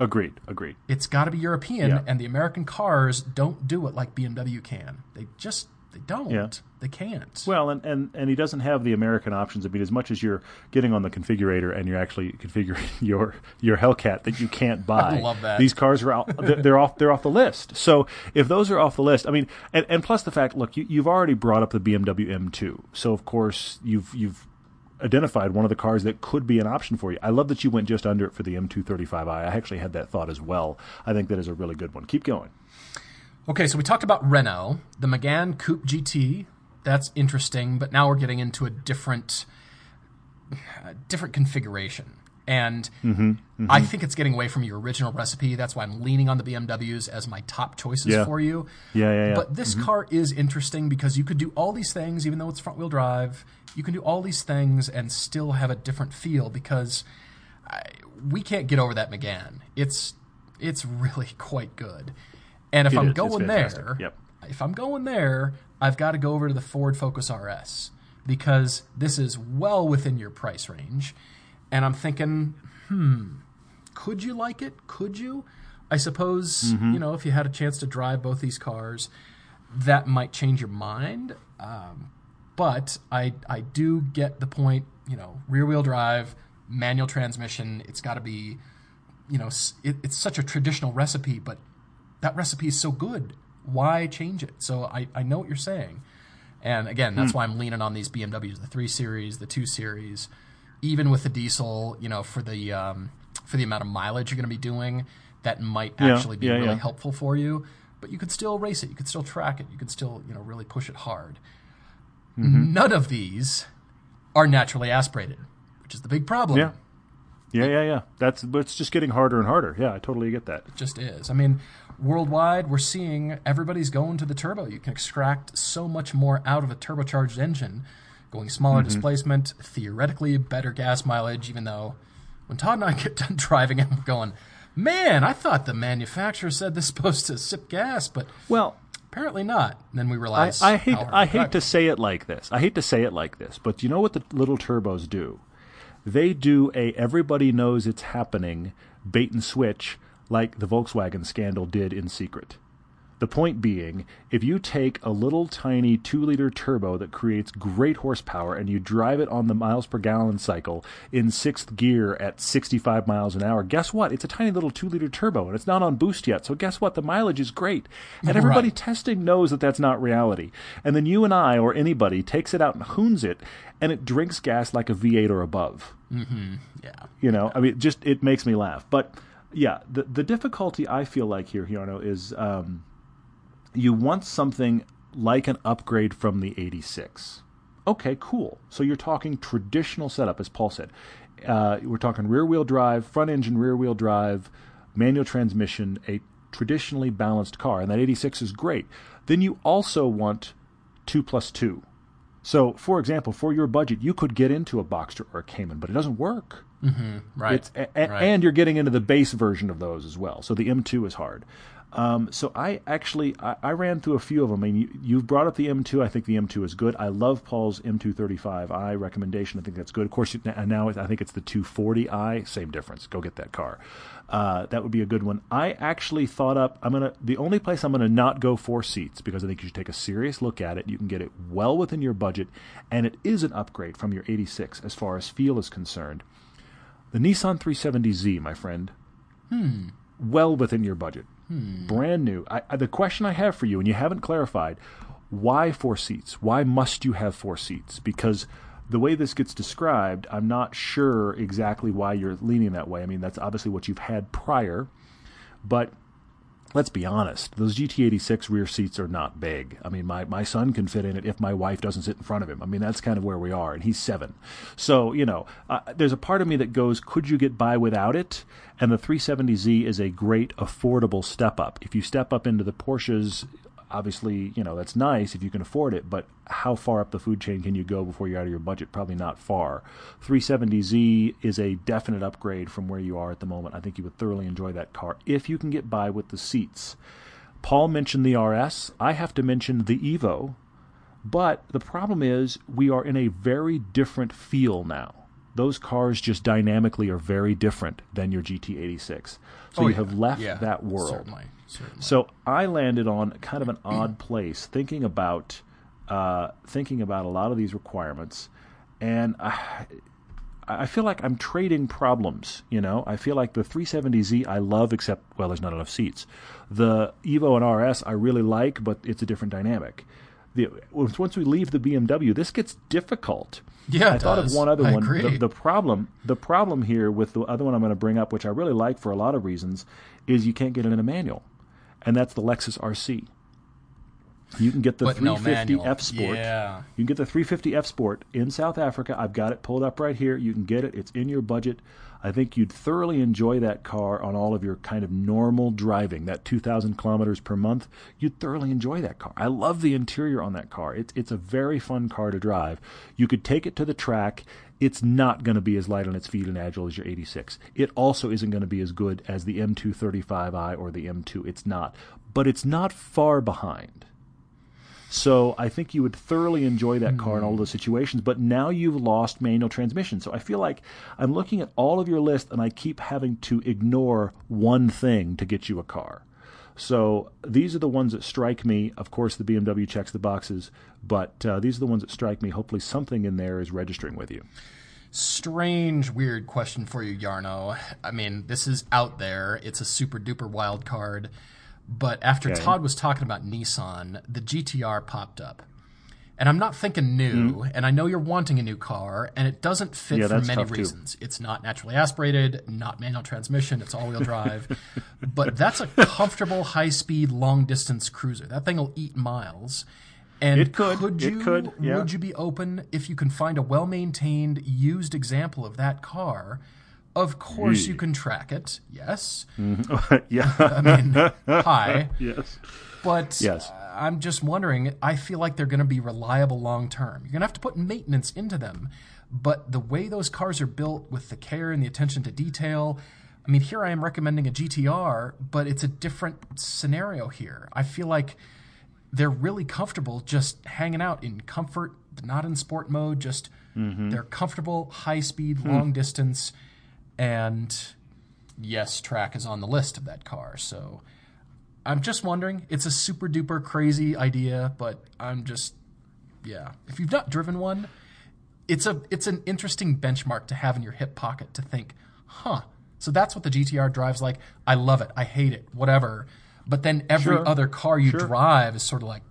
Agreed. Agreed. It's got to be European, Yeah. and the American cars don't do it like BMW can. They just they don't. Yeah. They can't. Well, and, and, and he doesn't have the American options. I mean, as much as you're getting on the configurator and you're actually configuring your your Hellcat that you can't buy, love that. These cars are out. they're they're off. They're off the list. So if those are off the list, I mean, and, and plus the fact, look, you, you've already brought up the BMW M2. So of course you've you've identified one of the cars that could be an option for you. I love that you went just under it for the M235i. I actually had that thought as well. I think that is a really good one. Keep going. Okay, so we talked about Renault, the Megane Coupe GT. That's interesting, but now we're getting into a different, a different configuration, and Mm-hmm, I think it's getting away from your original recipe. That's why I'm leaning on the BMWs as my top choices Yeah. for you. Yeah, yeah, yeah. But this car is interesting because you could do all these things, even though it's front wheel drive. You can do all these things and still have a different feel because I, we can't get over that Megane. It's it's really quite good. And if It I'm is. Going there, Yep. if I'm going there, I've got to go over to the Ford Focus RS because this is well within your price range. And I'm thinking, hmm, could you like it? Could you? I suppose, Mm-hmm. you know, if you had a chance to drive both these cars, that might change your mind. Um, but I, I do get the point, you know, rear wheel drive, manual transmission, it's got to be, you know, it, it's such a traditional recipe, but that recipe is so good. Why change it? So I, I know what you're saying. And again, that's why I'm leaning on these BMWs, the 3 Series, the 2 Series, even with the diesel, you know, for the um, for the amount of mileage you're going to be doing, that might Yeah, actually be yeah, really yeah. helpful for you. But you could still race it. You could still track it. You could still, you know, really push it hard. Mm-hmm. None of these are naturally aspirated, which is the big problem. Yeah. Yeah, yeah, yeah. That's but it's just getting harder and harder. Yeah, I totally get that. It just is. I mean, worldwide, we're seeing everybody's going to the turbo. You can extract so much more out of a turbocharged engine, going smaller Mm-hmm. displacement, theoretically better gas mileage, even though when Todd and I get done driving it, we're going, man, I thought the manufacturer said this is supposed to sip gas, but Well, apparently not. And then we realize I hate I hate to say it like this. I hate to say it like this, but you know what the little turbos do? They do a everybody knows it's happening bait and switch like the Volkswagen scandal did in secret. The point being, if you take a little tiny 2 liter turbo that creates great horsepower and you drive it on the miles per gallon cycle in sixth gear at 65 miles an hour, guess what? It's a tiny little 2 liter turbo and it's not on boost yet. So guess what? The mileage is great. And everybody Right. testing knows that that's not reality. And then you and I or anybody takes it out and hoons it and it drinks gas like a V8 or above. Mm-hmm. Yeah. You know, I mean, just it makes me laugh. But yeah, the the difficulty I feel like here, Jarno, is um, you want something like an upgrade from the 86. Okay, cool. So you're talking traditional setup, as Paul said. Uh, we're talking rear wheel drive, front engine rear wheel drive, manual transmission, a traditionally balanced car, and that 86 is great. Then you also want two plus two. So, for example, for your budget, you could get into a Boxster or a Cayman, but it doesn't work. Right. It's, a, a- right. And you're getting into the base version of those as well. So the M2 is hard. Um, so I actually I, I ran through a few of them. I mean, you, you've brought up the M2. I think the M2 is good. I love Paul's M235i recommendation. I think that's good. Of course, and now I think it's the 240i. Same difference. Go get that car. Uh, that would be a good one. I actually thought up. I'm gonna. The only place I'm gonna not go four seats because I think you should take a serious look at it. You can get it well within your budget, and it is an upgrade from your 86 as far as feel is concerned. The Nissan 370Z, my friend, hmm. well within your budget, hmm. brand new. I, I, the question I have for you, and you haven't clarified, why four seats? Why must you have four seats? Because the way this gets described, I'm not sure exactly why you're leaning that way. I mean, that's obviously what you've had prior, but let's be honest, those GT86 rear seats are not big. I mean, my, my son can fit in it if my wife doesn't sit in front of him. I mean, that's kind of where we are, and he's seven. So, you know, uh, there's a part of me that goes, could you get by without it? And the 370Z is a great, affordable step up. If you step up into the Porsches, obviously, you know, that's nice if you can afford it, but how far up the food chain can you go before you're out of your budget? Probably not far. 370Z is a definite upgrade from where you are at the moment. I think you would thoroughly enjoy that car if you can get by with the seats. Paul mentioned the RS. I have to mention the Evo, but the problem is we are in a very different feel now. Those cars just dynamically are very different than your GT86. So Oh, you yeah. have left Yeah, that world. Certainly. Certainly. So I landed on kind of an odd place, thinking about uh, thinking about a lot of these requirements, and I, I feel like I'm trading problems. You know, I feel like the 370Z I love, except well, there's not enough seats. The Evo and RS I really like, but it's a different dynamic. The, once once we leave the BMW, this gets difficult. Yeah, I thought does. of one other I one. The, the problem, the problem here with the other one I'm going to bring up, which I really like for a lot of reasons, is you can't get it in a manual, and that's the Lexus RC. You can get the But 350 manual. F Sport. Yeah. You can get the 350 F Sport in South Africa. I've got it pulled up right here. You can get it. It's in your budget. I think you'd thoroughly enjoy that car on all of your kind of normal driving, that 2,000 kilometers per month. You'd thoroughly enjoy that car. I love the interior on that car. It's, it's a very fun car to drive. You could take it to the track. It's not going to be as light on its feet and agile as your 86. It also isn't going to be as good as the M235i or the M2. It's not. But it's not far behind. So I think you would thoroughly enjoy that car in all those situations. But now you've lost manual transmission. So I feel like I'm looking at all of your list and I keep having to ignore one thing to get you a car. So these are the ones that strike me. Of course, the BMW checks the boxes, but uh, these are the ones that strike me. Hopefully, something in there is registering with you. Strange, weird question for you, Jarno. I mean, this is out there. It's a super duper wild card. But after Okay. Todd was talking about Nissan, the GTR popped up. And I'm not thinking new, mm-hmm. and I know you're wanting a new car, and it doesn't fit. Yeah, for many tough, too. reasons. It's not naturally aspirated, not manual transmission, it's all wheel drive. but that's a comfortable, high speed, long distance cruiser. That thing will eat miles. And It could. It you, could, yeah. would you be open if you can find a well maintained, used example of that car? Of course, you can track it. Yes. Mm-hmm. yeah. I mean, hi. yes. But Yes. uh, I'm just wondering, I feel like they're going to be reliable long term. You're going to have to put maintenance into them. But the way those cars are built with the care and the attention to detail, I mean, here I am recommending a GTR, but it's a different scenario here. I feel like they're really comfortable just hanging out in comfort, not in sport mode, just mm-hmm. they're comfortable, high speed, hmm. long distance. And yes, track is on the list of that car. So I'm just wondering. It's a super duper crazy idea, but I'm just yeah. If you've not driven one, it's a it's an interesting benchmark to have in your hip pocket to think, huh. So that's what the GTR drives like. I love it. I hate it. Whatever. But then every Sure. other car you Sure. drive is sort of like,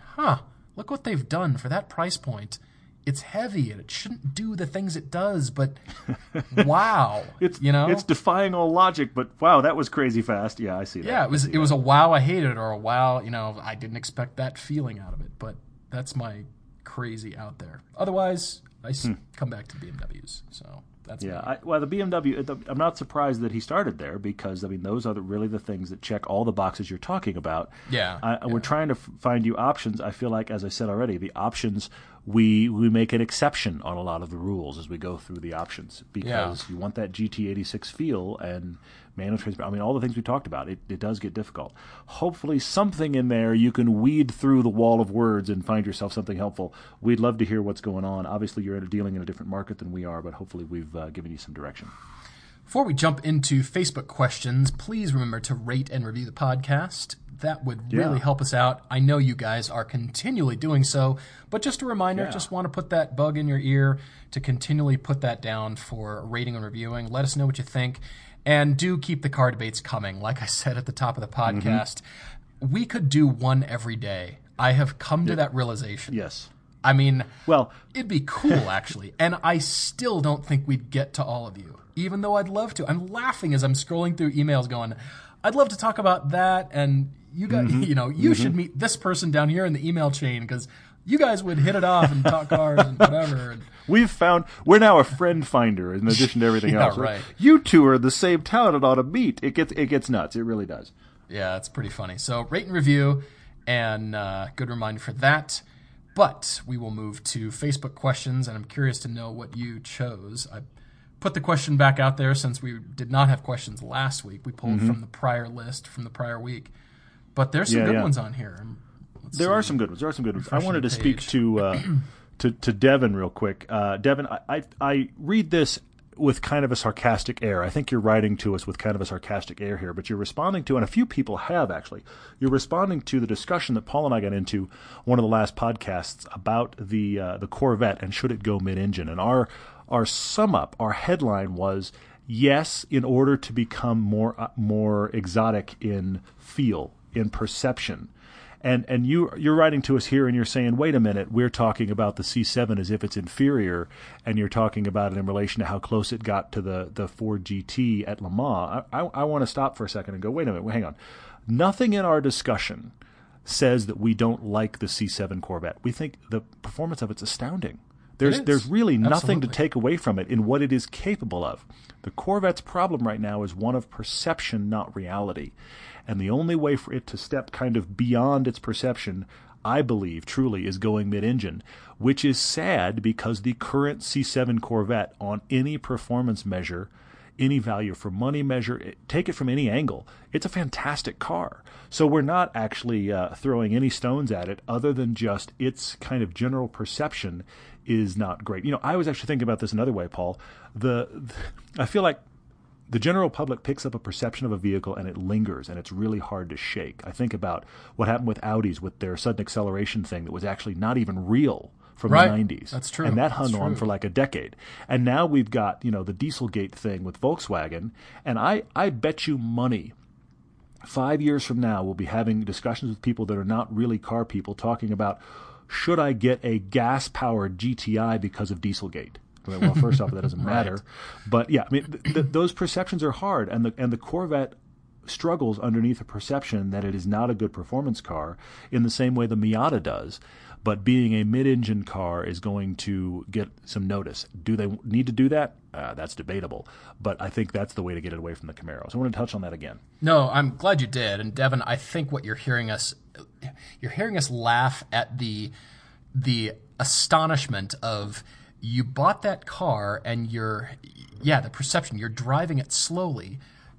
huh, look what they've done for that price point. It's heavy and it shouldn't do the things it does, but wow. It's you know? it's defying all logic, but wow, that was crazy fast. Yeah, I see that. Yeah, it was it was a wow I hated it or a wow, you know, I didn't expect that feeling out of it, but that's my crazy out there. Otherwise, I s- come back to BMWs. So that's Hmm. Yeah. I, well, the BMW. the- I'm not surprised that he started there because I mean those are the, really the things that check all the boxes you're talking about. Yeah, I, we're trying to f- find you options. I feel like, as I said already, the options we we make an exception on a lot of the rules as we go through the options because you want that GT86 feel and manual transmission. I mean, all the things we talked about. It it does get difficult. Hopefully, something in there you can weed through the wall of words and find yourself something helpful. We'd love to hear what's going on. Obviously, you're dealing in a different market than we are, but hopefully, we've uh, given you some direction. Before we jump into Facebook questions, please remember to rate and review the podcast. That would really help us out. I know you guys are continually doing so, but just a reminder, Yeah. just want to put that bug in your ear to continually put that down for rating and reviewing. Let us know what you think. And do keep the car debates coming. Like I said at the top of the Mm-hmm. podcast, we could do one every day. I have come to that realization. Yes. I mean, Well, It'd be cool, actually. And I still don't think we'd get to all of you, even though I'd love to. I'm laughing as I'm scrolling through emails going, I'd love to talk about that. And you guys, mm-hmm. you know, you should mm-hmm. meet this person down here in the email chain because you guys would hit it off and talk cars and whatever. And, We've found we're now a friend finder in addition to everything Yeah, else. right. You two are the same talent it ought to meet. It gets it gets nuts. It really does. Yeah, it's pretty funny. So rate and review, and uh, good reminder for that. But we will move to Facebook questions, and I'm curious to know what you chose. I put the question back out there since we did not have questions last week. We pulled mm-hmm. from the prior list from the prior week, but there's some. Yeah, good yeah. ones on here. Let's There see. are some good ones. There are some good ones. I wanted to the speak to uh, to to Devin real quick. Uh, Devin, I, I I read this with kind of a sarcastic air. I think you're writing to us with kind of a sarcastic air here, but you're responding to, and a few people have actually. You're responding to the discussion that Paul and I got into one of the last podcasts about the uh, the Corvette and should it go mid-engine. And our our sum up, our headline was yes, in order to become more uh, more exotic in feel, in perception. And and you you're writing to us here and you're saying, wait a minute, we're talking about the C7 as if it's inferior, and you're talking about it in relation to how close it got to the the Ford GT at Le Mans. I, I, I want to stop for a second and go, wait a minute, hang on. Nothing in our discussion says that we don't like the C7 Corvette. We think the performance of it's astounding. There's there's really nothing to take away from it in what it is capable of. The Corvette's problem right now is one of perception, not reality. And the only way for it to step kind of beyond its perception, I believe, truly, is going mid engine, which is sad because the current C7 Corvette, on any performance measure, any value for money measure, it- take it from any angle, it's a fantastic car. So we're not actually uh, throwing any stones at it other than just its kind of general perception is not great. You know, I was actually thinking about this another way, Paul. The, the I feel like the general public picks up a perception of a vehicle and it lingers and it's really hard to shake. I think about what happened with Audis with their sudden acceleration thing that was actually not even real from Right. the 90s. That's true. And that hung That's on true. for like a decade. And now we've got, you know, the Dieselgate thing with Volkswagen. And I, I bet you money five years from now, we'll be having discussions with people that are not really car people talking about should I get a gas powered GTI because of Dieselgate? Well, first off, that doesn't matter. But yeah, I mean, th- th- those perceptions are hard, and the and the Corvette struggles underneath a perception that it is not a good performance car in the same way the Miata does. But being a mid-engine car is going to get some notice. Do they need to do that? Uh, that's debatable. But I think that's the way to get it away from the Camaro. So I want to touch on that again. No, I'm glad you did. And Devin, I think what you're hearing us you're hearing us laugh at the the astonishment of you bought that car and you're yeah, the perception you're driving it slowly.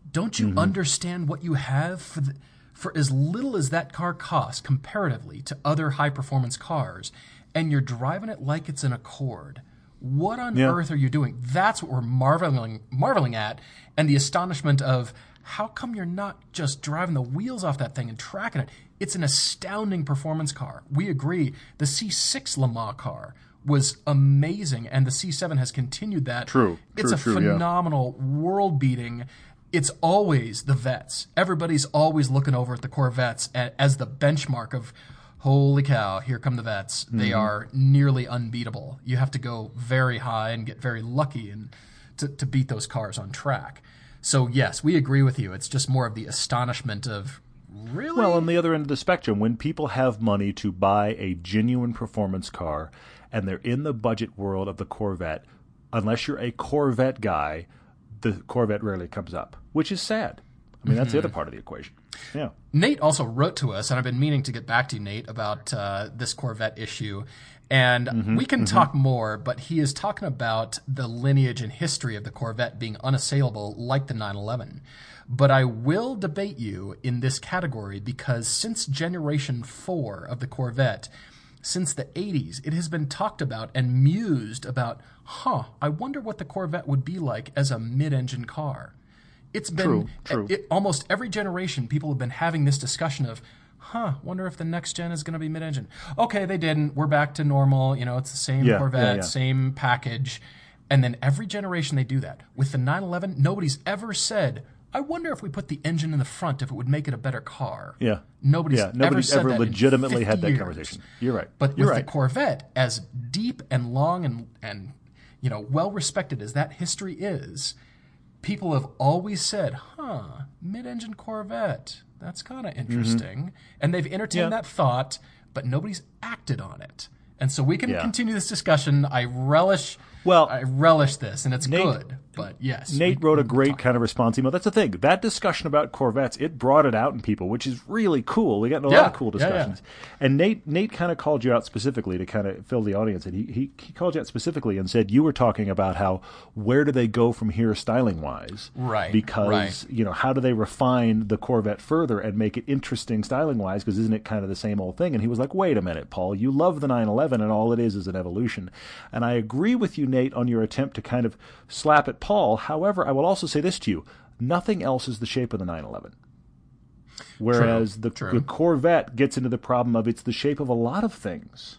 Don't you understand what you have for the, for as little as that car costs comparatively to other high performance cars and you're driving it like it's an Accord. What on Yeah. earth are you doing? That's what we're marveling marveling at, and the astonishment of how come you're not just driving the wheels off that thing and tracking it? It's an astounding performance car. We agree. The C6 Le Mans car was amazing, and the C7 has continued that. True. It's True, a true, yeah. phenomenal, world beating. It's always the vets. Everybody's always looking over at the Corvettes as the benchmark of, holy cow, here come the vets. They Mm-hmm. are nearly unbeatable. You have to go very high and get very lucky and to, to beat those cars on track. So yes, we agree with you. It's just more of the astonishment of really. Well, on the other end of the spectrum, when people have money to buy a genuine performance car and they're in the budget world of the Corvette, unless you're a Corvette guy, the Corvette rarely comes up, which is sad. I mean, that's the other mm-hmm. part of the equation. Yeah. Nate also wrote to us, and I've been meaning to get back to you, Nate, about uh, this Corvette issue. And mm-hmm. we can mm-hmm. talk more, but he is talking about the lineage and history of the Corvette being unassailable like the 911. But I will debate you in this category because since generation four of the Corvette, since the 80s, it has been talked about and mused about, huh, I wonder what the Corvette would be like as a mid engine car. It's been True, true. It, almost every generation, people have been having this discussion of, huh, wonder if the next gen is going to be mid engine. Okay, they didn't. We're back to normal. You know, it's the same Yeah, yeah, Corvette, yeah. same package. And then every generation they do that. With the 911, nobody's ever said, I wonder if we put the engine in the front, if it would make it a better car. Yeah. Nobody's, yeah. Nobody's ever, ever, said that in legitimately 50 had that years. conversation. You're right. But You're with right. the Corvette, as deep and long and and you know well respected as that history is, people have always said, huh, mid engine Corvette, that's kind of mm-hmm. interesting. And they've entertained Yeah. that thought, but nobody's acted on it. And so we can Yeah. continue this discussion. I relish Well, I relish this and it's Nate- good. But yes. Nate we- wrote a great kind of response email. That's the thing. That discussion about Corvettes, it brought it out in people, which is really cool. We got a lot of cool yeah, yeah. discussions. And Nate Nate kind of called you out specifically to kind of fill the audience. And he, he, he called you out specifically and said you were talking about how where do they go from here styling wise? Right, Because, right. you know, how do they refine the Corvette further and make it interesting styling wise? Because isn't it kind of the same old thing? And he was like, wait a minute, Paul, you love the 911 and all it is is an evolution. And I agree with you, Nate, on your attempt to kind of slap at Paul. However, I will also say this to you nothing else is the shape of the 911. Whereas the, true. the Corvette gets into the problem of it's the shape of a lot of things.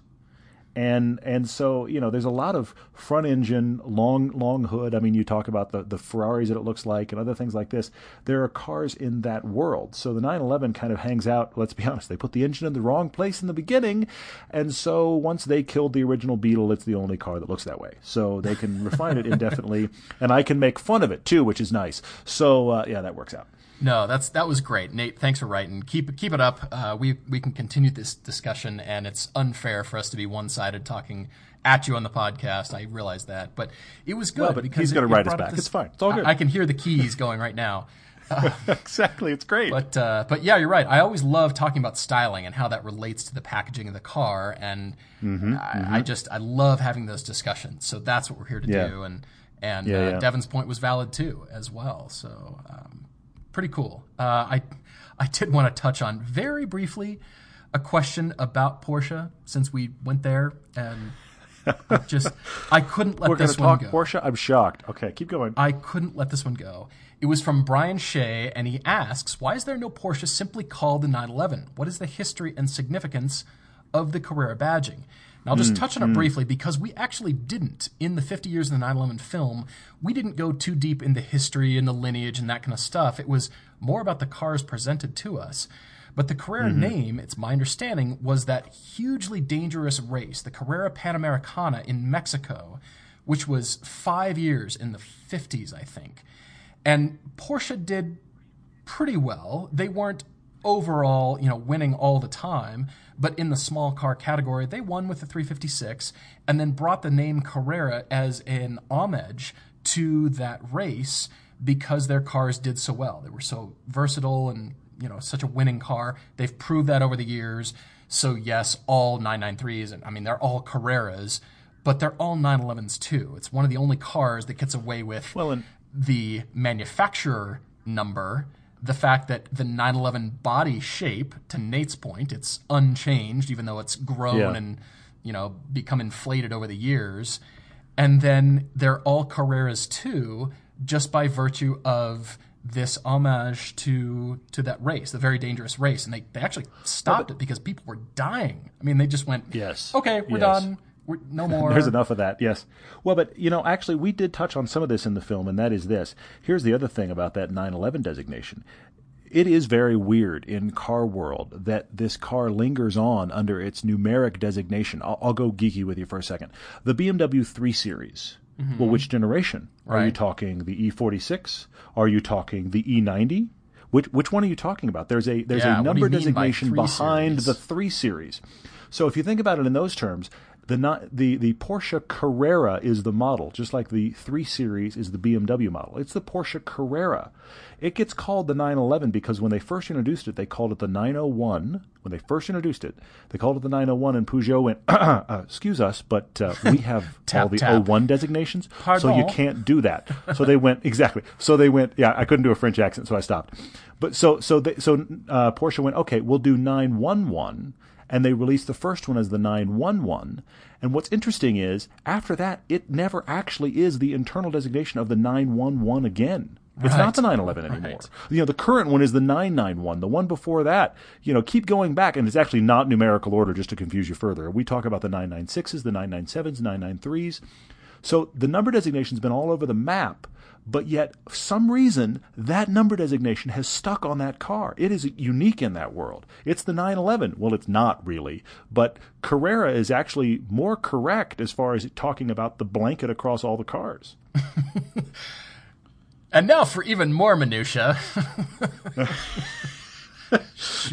And and so you know there's a lot of front engine, long long hood. I mean, you talk about the the Ferraris that it looks like and other things like this. There are cars in that world. So the 911 kind of hangs out. Let's be honest, they put the engine in the wrong place in the beginning, and so once they killed the original Beetle, it's the only car that looks that way. So they can refine it indefinitely, and I can make fun of it too, which is nice. So uh, yeah, that works out. No, that's that was great, Nate. Thanks for writing. Keep keep it up. Uh, we we can continue this discussion, and it's unfair for us to be one sided talking at you on the podcast. I realize that, but it was good Well, but because he's gonna write us back. this- It's fine. It's all good. I, I can hear the keys going right now. exactly, it's great. But uh, but yeah, you're right. I always love talking about styling and how that relates to the packaging of the car, and Mm-hmm, I, I just I love having those discussions. So that's what we're here to Yeah. do, and and Yeah, uh, yeah. Devin's point was valid too as well. So um, pretty cool. Uh, I I did want to touch on very briefly a question about Porsche since we went there and. I just I couldn't let We're this one talk go. Porsche. I'm shocked. Okay, keep going. I couldn't let this one go. It was from Brian Shea, and he asks, Why is there no Porsche simply called the 911? What is the history and significance of the Carrera badging? And I'll just hmm, touch on it hmm. briefly because we actually didn't, in the 50 years of the 911 film, we didn't go too deep into history and the lineage and that kind of stuff. It was more about the cars presented to us. But the Carrera mm-hmm. name, it's my understanding, was that hugely dangerous race, the Carrera Panamericana in Mexico, which was five years in the 50s, I think. And Porsche did pretty well. They weren't overall, you know, winning all the time, but in the small car category, they won with the 356 and then brought the name Carrera as an homage to that race because their cars did so well. They were so versatile and, you know, such a winning car. They've proved that over the years. So yes, all 993s and I mean they're all Carreras, but they're all 911s too. It's one of the only cars that gets away with Well, and- the manufacturer number, the fact that the 911 body shape, to Nate's point, it's unchanged, even though it's grown Yeah. and you know become inflated over the years, and then they're all Carreras too, just by virtue of this homage to to that race, the very dangerous race, and they, they actually stopped it because people were dying. I mean, they just went, Yes. okay, we're Yes. done, we're no more. There's enough of that, yes. Well, but you know, actually, we did touch on some of this in the film, and that is this. Here's the other thing about that 911 designation. It is very weird in car world that this car lingers on under its numeric designation. I'll, I'll go geeky with you for a second. The BMW 3 Series. Mm-hmm. Well, which generation? Are you talking the E46? Are you talking the E90? Which which one are you talking about? There's a there's Yeah, a what do you number designation behind Series? the three series. So if you think about it in those terms, the the the Porsche Carrera is the model, just like the three series is the BMW model. It's the Porsche Carrera. It gets called the 911 because when they first introduced it, they called it the 901. When they first introduced it, they called it the 901, and Peugeot went, uh, "Excuse us, but uh, we have Tap, all the tap. 01 designations, so you can't do that." So they went exactly. So they went. Yeah, I couldn't do a French accent, so I stopped. But so so they, so uh, Porsche went, "Okay, we'll do 911." And they released the first one as the 911. And what's interesting is, after that, it never actually is the internal designation of the 911 again. It's Right. not the 911 anymore. Right. You know, the current one is the 991. The one before that, you know, keep going back, and it's actually not numerical order just to confuse you further. We talk about the 996s, the 997s, 993s. So the number designation's been all over the map, but yet, for some reason, that number designation has stuck on that car. It is unique in that world. It's the 911. Well, it's not really, but Carrera is actually more correct as far as talking about the blanket across all the cars. And now for even more minutia.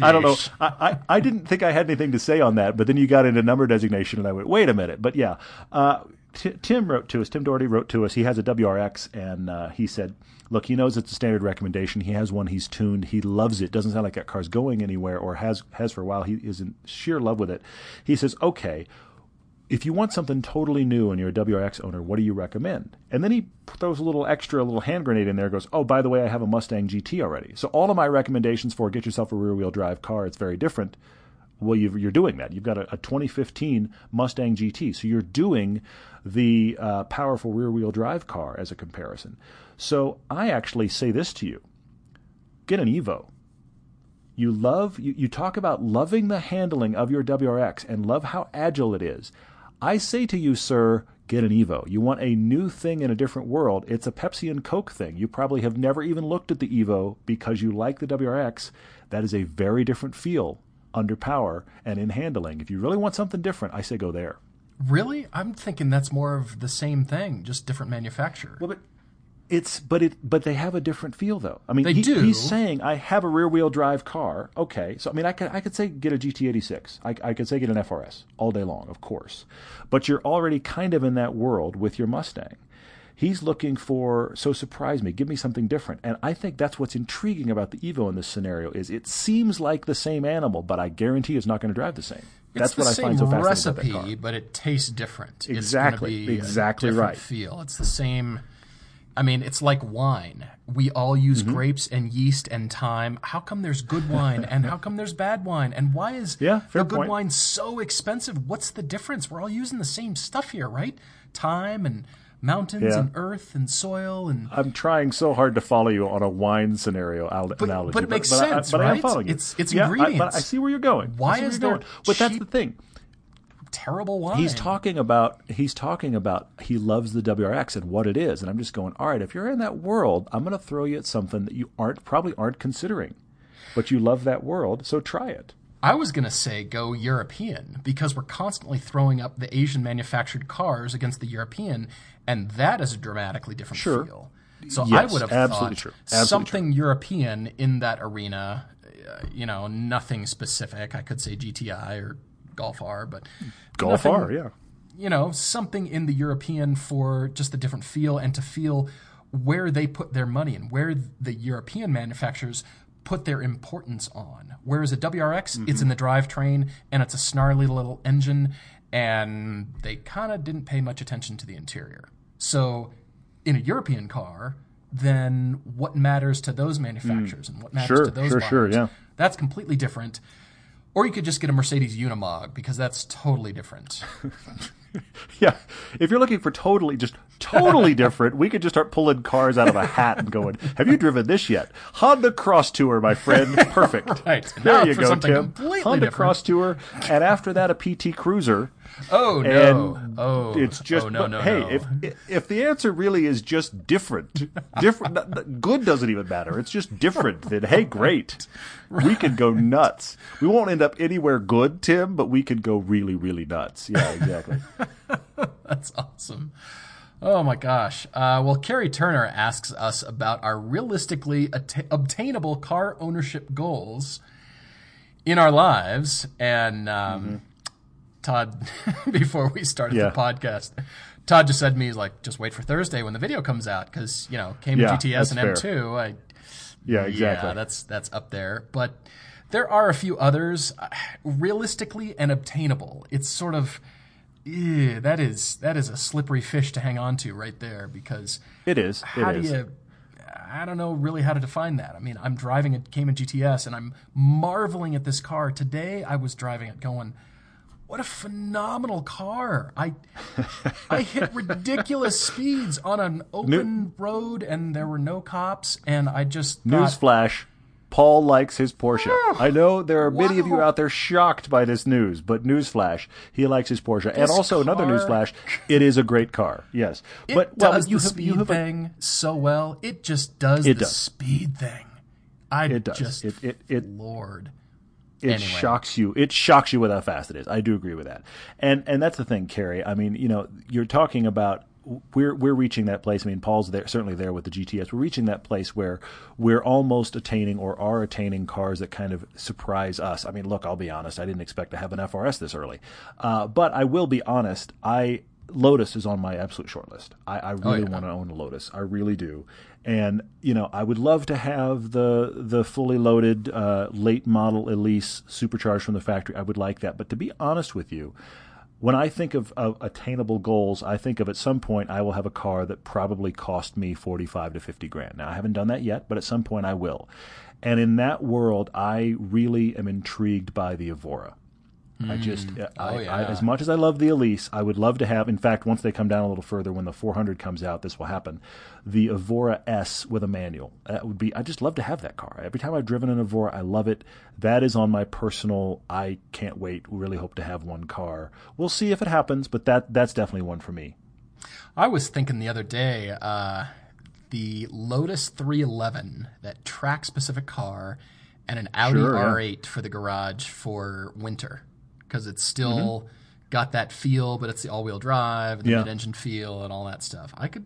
I don't know. I, I, I, didn't think I had anything to say on that, but then you got into number designation, and I went, wait a minute. But yeah, uh, Tim wrote to us. Tim Doherty wrote to us. He has a WRX, and uh, he said, look, he knows it's a standard recommendation. He has one. He's tuned. He loves it. Doesn't sound like that car's going anywhere, or has has for a while. He is in sheer love with it. He says, okay, if you want something totally new and you're a WRX owner, what do you recommend? And then he throws a little extra, a little hand grenade in there. Goes, oh, by the way, I have a Mustang GT already. So all of my recommendations for get yourself a rear wheel drive car, it's very different. Well, you are doing that. You've got a, a, 2015 Mustang GT, so you're doing the uh, powerful rear wheel drive car as a comparison. So I actually say this to you: get an Evo. You love you, you talk about loving the handling of your WRX and love how agile it is. I say to you, sir, get an Evo. You want a new thing in a different world. It's a Pepsi and Coke thing. You probably have never even looked at the Evo because you like the WRX. That is a very different feel under power and in handling. If you really want something different, I say go there. Really? I'm thinking that's more of the same thing, just different manufacturer. Well, but it's but it but they have a different feel though. I mean, they he, do. He's saying I have a rear wheel drive car. Okay, so I mean, I could I could say get a GT86. I, I could say get an FRS all day long, of course. But you're already kind of in that world with your Mustang. He's looking for so surprise me, give me something different, and I think that's what's intriguing about the Evo in this scenario is it seems like the same animal, but I guarantee it's not going to drive the same. It's that's what I find so fascinating recipe, about that car. but it tastes different. Exactly, exactly right. Feel it's the same I mean, it's like wine. We all use mm-hmm. grapes and yeast and time. How come there's good wine and how come there's bad wine? And why is yeah, the good point. wine so expensive? What's the difference? We're all using the same stuff here, right? Time and mountains yeah. and earth and soil and I'm trying so hard to follow you on a wine scenario al- but, analogy. But it makes but, sense, but right? I, but I am following you. It's it's yeah, ingredients. I, but I see where you're going. Why is there going. But that's the thing terrible wine. He's talking about he's talking about he loves the WRX and what it is, and I'm just going, all right, if you're in that world, I'm going to throw you at something that you aren't probably aren't considering, but you love that world, so try it. I was going to say go European because we're constantly throwing up the Asian manufactured cars against the European, and that is a dramatically different sure. feel. So yes, I would have absolutely thought. Absolutely something true. European in that arena. Uh, you know, nothing specific. I could say GTI or Golf R, but Golf nothing, R, yeah. You know, something in the European for just the different feel and to feel where they put their money and where the European manufacturers put their importance on. Whereas a WRX, mm-hmm. it's in the drivetrain and it's a snarly little engine, and they kind of didn't pay much attention to the interior. So, in a European car, then what matters to those manufacturers mm. and what matters sure, to those sure, buyers? Sure, yeah. That's completely different. Or you could just get a Mercedes Unimog because that's totally different. yeah, if you're looking for totally, just totally different, we could just start pulling cars out of a hat and going, "Have you driven this yet? Honda Crosstour, my friend. Perfect. right. There now you go, Tim. Honda different. Crosstour, and after that, a PT Cruiser. Oh no! oh, it's just. Oh, no, no, hey, no. if if the answer really is just different, different, good doesn't even matter. It's just different. Then hey, great, we could go nuts. We won't end up anywhere good, Tim, but we could go really, really nuts. Yeah, exactly. That's awesome. Oh my gosh. Uh, well, Carrie Turner asks us about our realistically at- obtainable car ownership goals in our lives, and um, mm-hmm Todd before we started yeah. the podcast. Todd just said to me, he's like, just wait for Thursday when the video comes out because you know Cayman yeah, GTS and fair. M2. I, yeah, exactly. Yeah, that's that's up there, but there are a few others, uh, realistically and obtainable. It's sort of. Ew, that is that is a slippery fish to hang on to right there because it is. It how is. do you I don't know really how to define that. I mean, I'm driving a Cayman GTS and I'm marveling at this car. Today I was driving it going, what a phenomenal car! I I hit ridiculous speeds on an open New- road, and there were no cops, and I just thought, newsflash. Paul likes his Porsche. Oh, I know there are many of you out there shocked by this news, but newsflash, he likes his Porsche. This and also car, another newsflash, it is a great car. Yes, it but does well, the have, speed thing so well. It just does it the does. speed thing. I it does. just it, it, it Lord. It anyway. shocks you. It shocks you with how fast it is. I do agree with that. And and that's the thing, Carrie. I mean, you know, you're talking about we're we're reaching that place. I mean, Paul's there certainly there with the GTS. We're reaching that place where we're almost attaining or are attaining cars that kind of surprise us. I mean, look, I'll be honest. I didn't expect to have an FRS this early, uh, but I will be honest. I Lotus is on my absolute short list. I, I really yeah. want to own a Lotus. I really do. And you know, I would love to have the the fully loaded uh, late model Elise supercharged from the factory. I would like that. But to be honest with you, when I think of, of attainable goals, I think of at some point I will have a car that probably cost me forty five to fifty grand. Now I haven't done that yet, but at some point I will. And in that world, I really am intrigued by the Evora. I just, I, Oh, I, yeah. as much as I love the Elise, I would love to have. In fact, once they come down a little further, when the 400 comes out, this will happen. The Evora S with a manual. That would be. I just love to have that car. Every time I've driven an Evora, I love it. That is on my personal. I can't wait. Really hope to have one car. We'll see if it happens, but that that's definitely one for me. I was thinking the other day, uh, the Lotus 311, that track specific car, and an Audi Sure. R8 for the garage for winter. Because it's still got that feel, but it's the all wheel drive, and the Yeah. mid engine feel, and all that stuff. I could.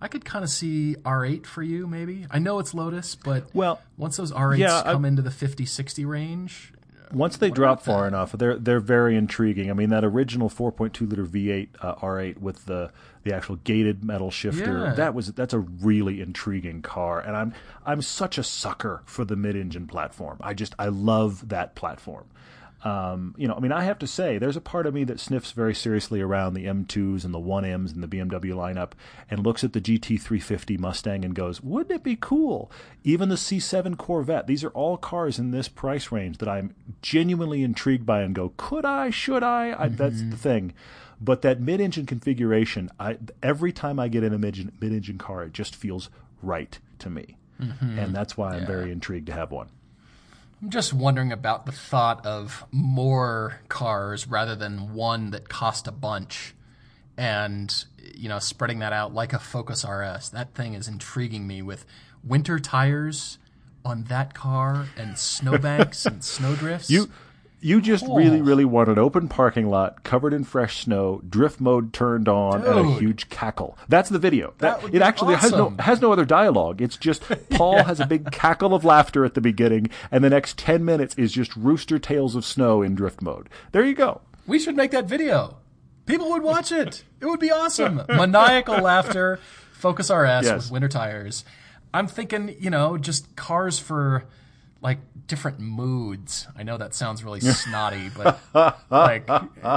I could kind of see R8 for you, maybe. I know it's Lotus, but Well, once those R8s yeah, I- come into the 50, 60 range, Once they drop far that? enough, they're they're very intriguing. I mean, that original 4.2 liter V8 uh, R8 with the the actual gated metal shifter Yeah. that was that's a really intriguing car, and I'm I'm such a sucker for the mid-engine platform. I just I love that platform. Um, you know, I mean, I have to say, there's a part of me that sniffs very seriously around the M2s and the 1Ms and the BMW lineup and looks at the GT350 Mustang and goes, wouldn't it be cool? Even the C7 Corvette, these are all cars in this price range that I'm genuinely intrigued by and go, could I, should I? I That's the thing. But that mid-engine configuration, I, every time I get in a mid- mid-engine car, it just feels right to me. And that's why I'm very intrigued to have one. I'm just wondering about the thought of more cars rather than one that cost a bunch and you know spreading that out like a Focus RS. That thing is intriguing me with winter tires on that car and snowbanks and snowdrifts. You you just really, Oh. really want an open parking lot covered in fresh snow, drift mode turned on, and a huge cackle. That's the video. That would it actually has no has no other dialogue. It's just Paul has a big cackle of laughter at the beginning, and the next ten minutes is just rooster tails of snow in drift mode. There you go. we should make that video. People would watch it. It would be awesome. Maniacal laughter, Focus RS Yes. with winter tires. I'm thinking, you know, just cars for like different moods. I know that sounds really snotty, but like,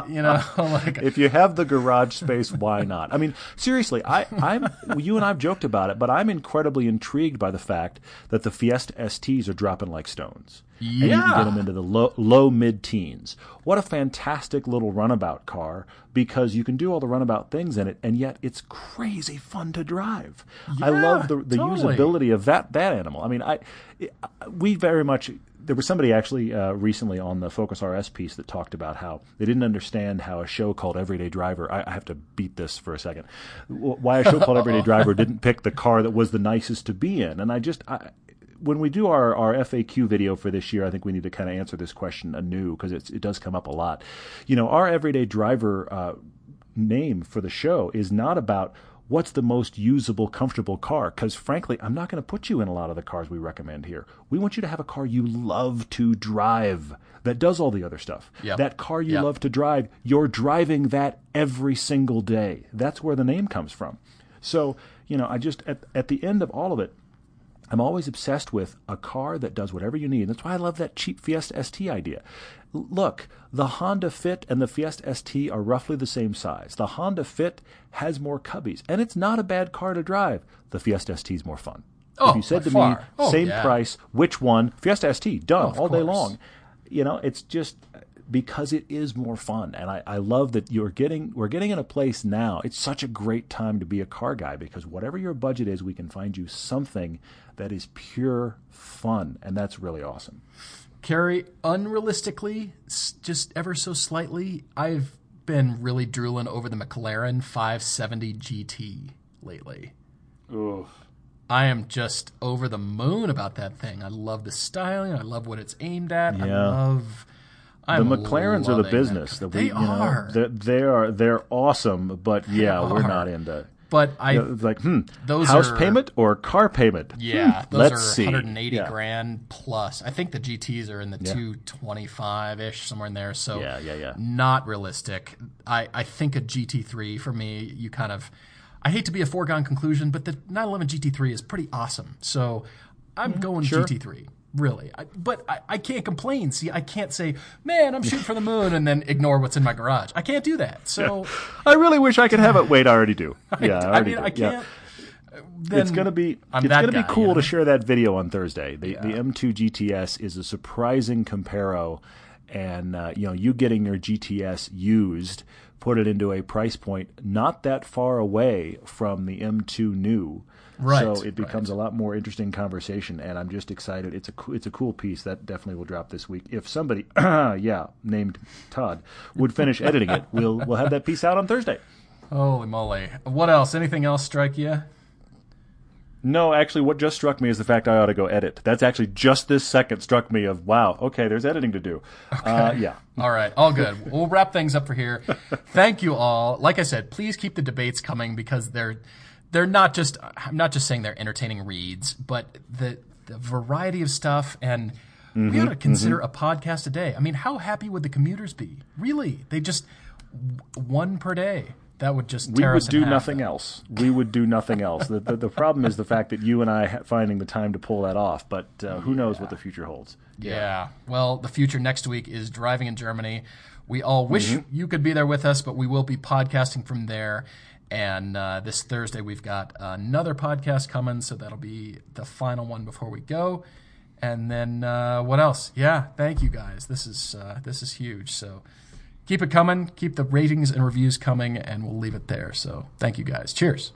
you know, like If you have the garage space, why not? I mean, seriously, I, I'm you and I've joked about it, but I'm incredibly intrigued by the fact that the Fiesta STs are dropping like stones. And you can Yeah. get them into the low, low mid teens. What a fantastic little runabout car because you can do all the runabout things in it, and yet it's crazy fun to drive. I love the, the totally. usability of that that animal. I mean, I it, we very much there was somebody actually uh, recently on the Focus RS piece that talked about how they didn't understand how a show called Everyday Driver. I, I have to beat this for a second. Why a show called Everyday Driver didn't pick the car that was the nicest to be in, and I just. I, when we do our, our FAQ video for this year, I think we need to kind of answer this question anew because it does come up a lot. You know, our everyday driver uh, name for the show is not about what's the most usable, comfortable car. Because frankly, I'm not going to put you in a lot of the cars we recommend here. We want you to have a car you love to drive that does all the other stuff. Yep. That car you Yep. love to drive, you're driving that every single day. That's where the name comes from. So, you know, I just, at, at the end of all of it, I'm always obsessed with a car that does whatever you need. That's why I love that cheap Fiesta ST idea. Look, the Honda Fit and the Fiesta ST are roughly the same size. The Honda Fit has more cubbies, and it's not a bad car to drive. The Fiesta ST is more fun. Oh, if you said to far. me, Oh, same yeah. price, which one? Fiesta ST, done of all day long. You know, it's just because it is more fun, and I, I love that you're getting we're getting in a place now. It's such a great time to be a car guy because whatever your budget is, we can find you something that is pure fun, and that's really awesome. Carrie, unrealistically, just ever so slightly, I've been really drooling over the McLaren 570 GT lately. I am just over the moon about that thing. I love the styling. I love what it's aimed at. I Yeah. love I'm the McLarens are the business. them. That we, They you know, are. they're, they are they're awesome, but yeah, we're are. not into. But I, You know, like, hmm, Those house are- payment or car payment? yeah, Hmm, those let's are see. 180 Yeah. grand plus. I think the GTS are in the Yeah. 225 ish, somewhere in there. So Yeah, yeah, yeah. not realistic. I, I think a GT3 for me, you kind of, I hate to be a foregone conclusion, but the 911 GT3 is pretty awesome. So I'm going Mm-hmm. sure. GT3. Really, I, but I, I can't complain. See, I can't say, "Man, I'm shooting for the moon," and then ignore what's in my garage. I can't do that. So, I really wish I could have it. Wait, I already do. Yeah, I, I already mean, do. I can't. Then it's gonna be I'm it's gonna guy, be cool you know? to share that video on Thursday. The the M2 GTS is a surprising comparo, and uh, you know you getting your GTS used put it into a price point not that far away from the M2 new. Right, So it becomes a lot more interesting conversation, and I'm just excited. It's a it's a cool piece that definitely will drop this week. If somebody, yeah, named Todd, would finish editing it, we'll we'll have that piece out on Thursday. Holy moly! What else? Anything else strike you? No, actually, what just struck me is the fact I ought to go edit. That's actually just this second struck me of wow. Okay, there's editing to do. Uh, yeah, All right, all good. We'll wrap things up for here. Thank you all. Like I said, please keep the debates coming because they're they're not just I'm not just saying they're entertaining reads, but the the variety of stuff and we ought to consider a podcast a day. I mean, how happy would the commuters be? Really? They just one per day. That would just we would do half. nothing else. We would do nothing else. The, the, the problem is the fact that you and I ha- finding the time to pull that off. But uh, who knows what the future holds? Yeah. Well, the future next week is driving in Germany. We all wish Mm-hmm. you could be there with us, but we will be podcasting from there. And uh, this Thursday, we've got another podcast coming, so that'll be the final one before we go. And then uh, what else? Yeah, thank you guys. This is uh, this is huge. So keep it coming. Keep the ratings and reviews coming, and we'll leave it there. So thank you guys. Cheers.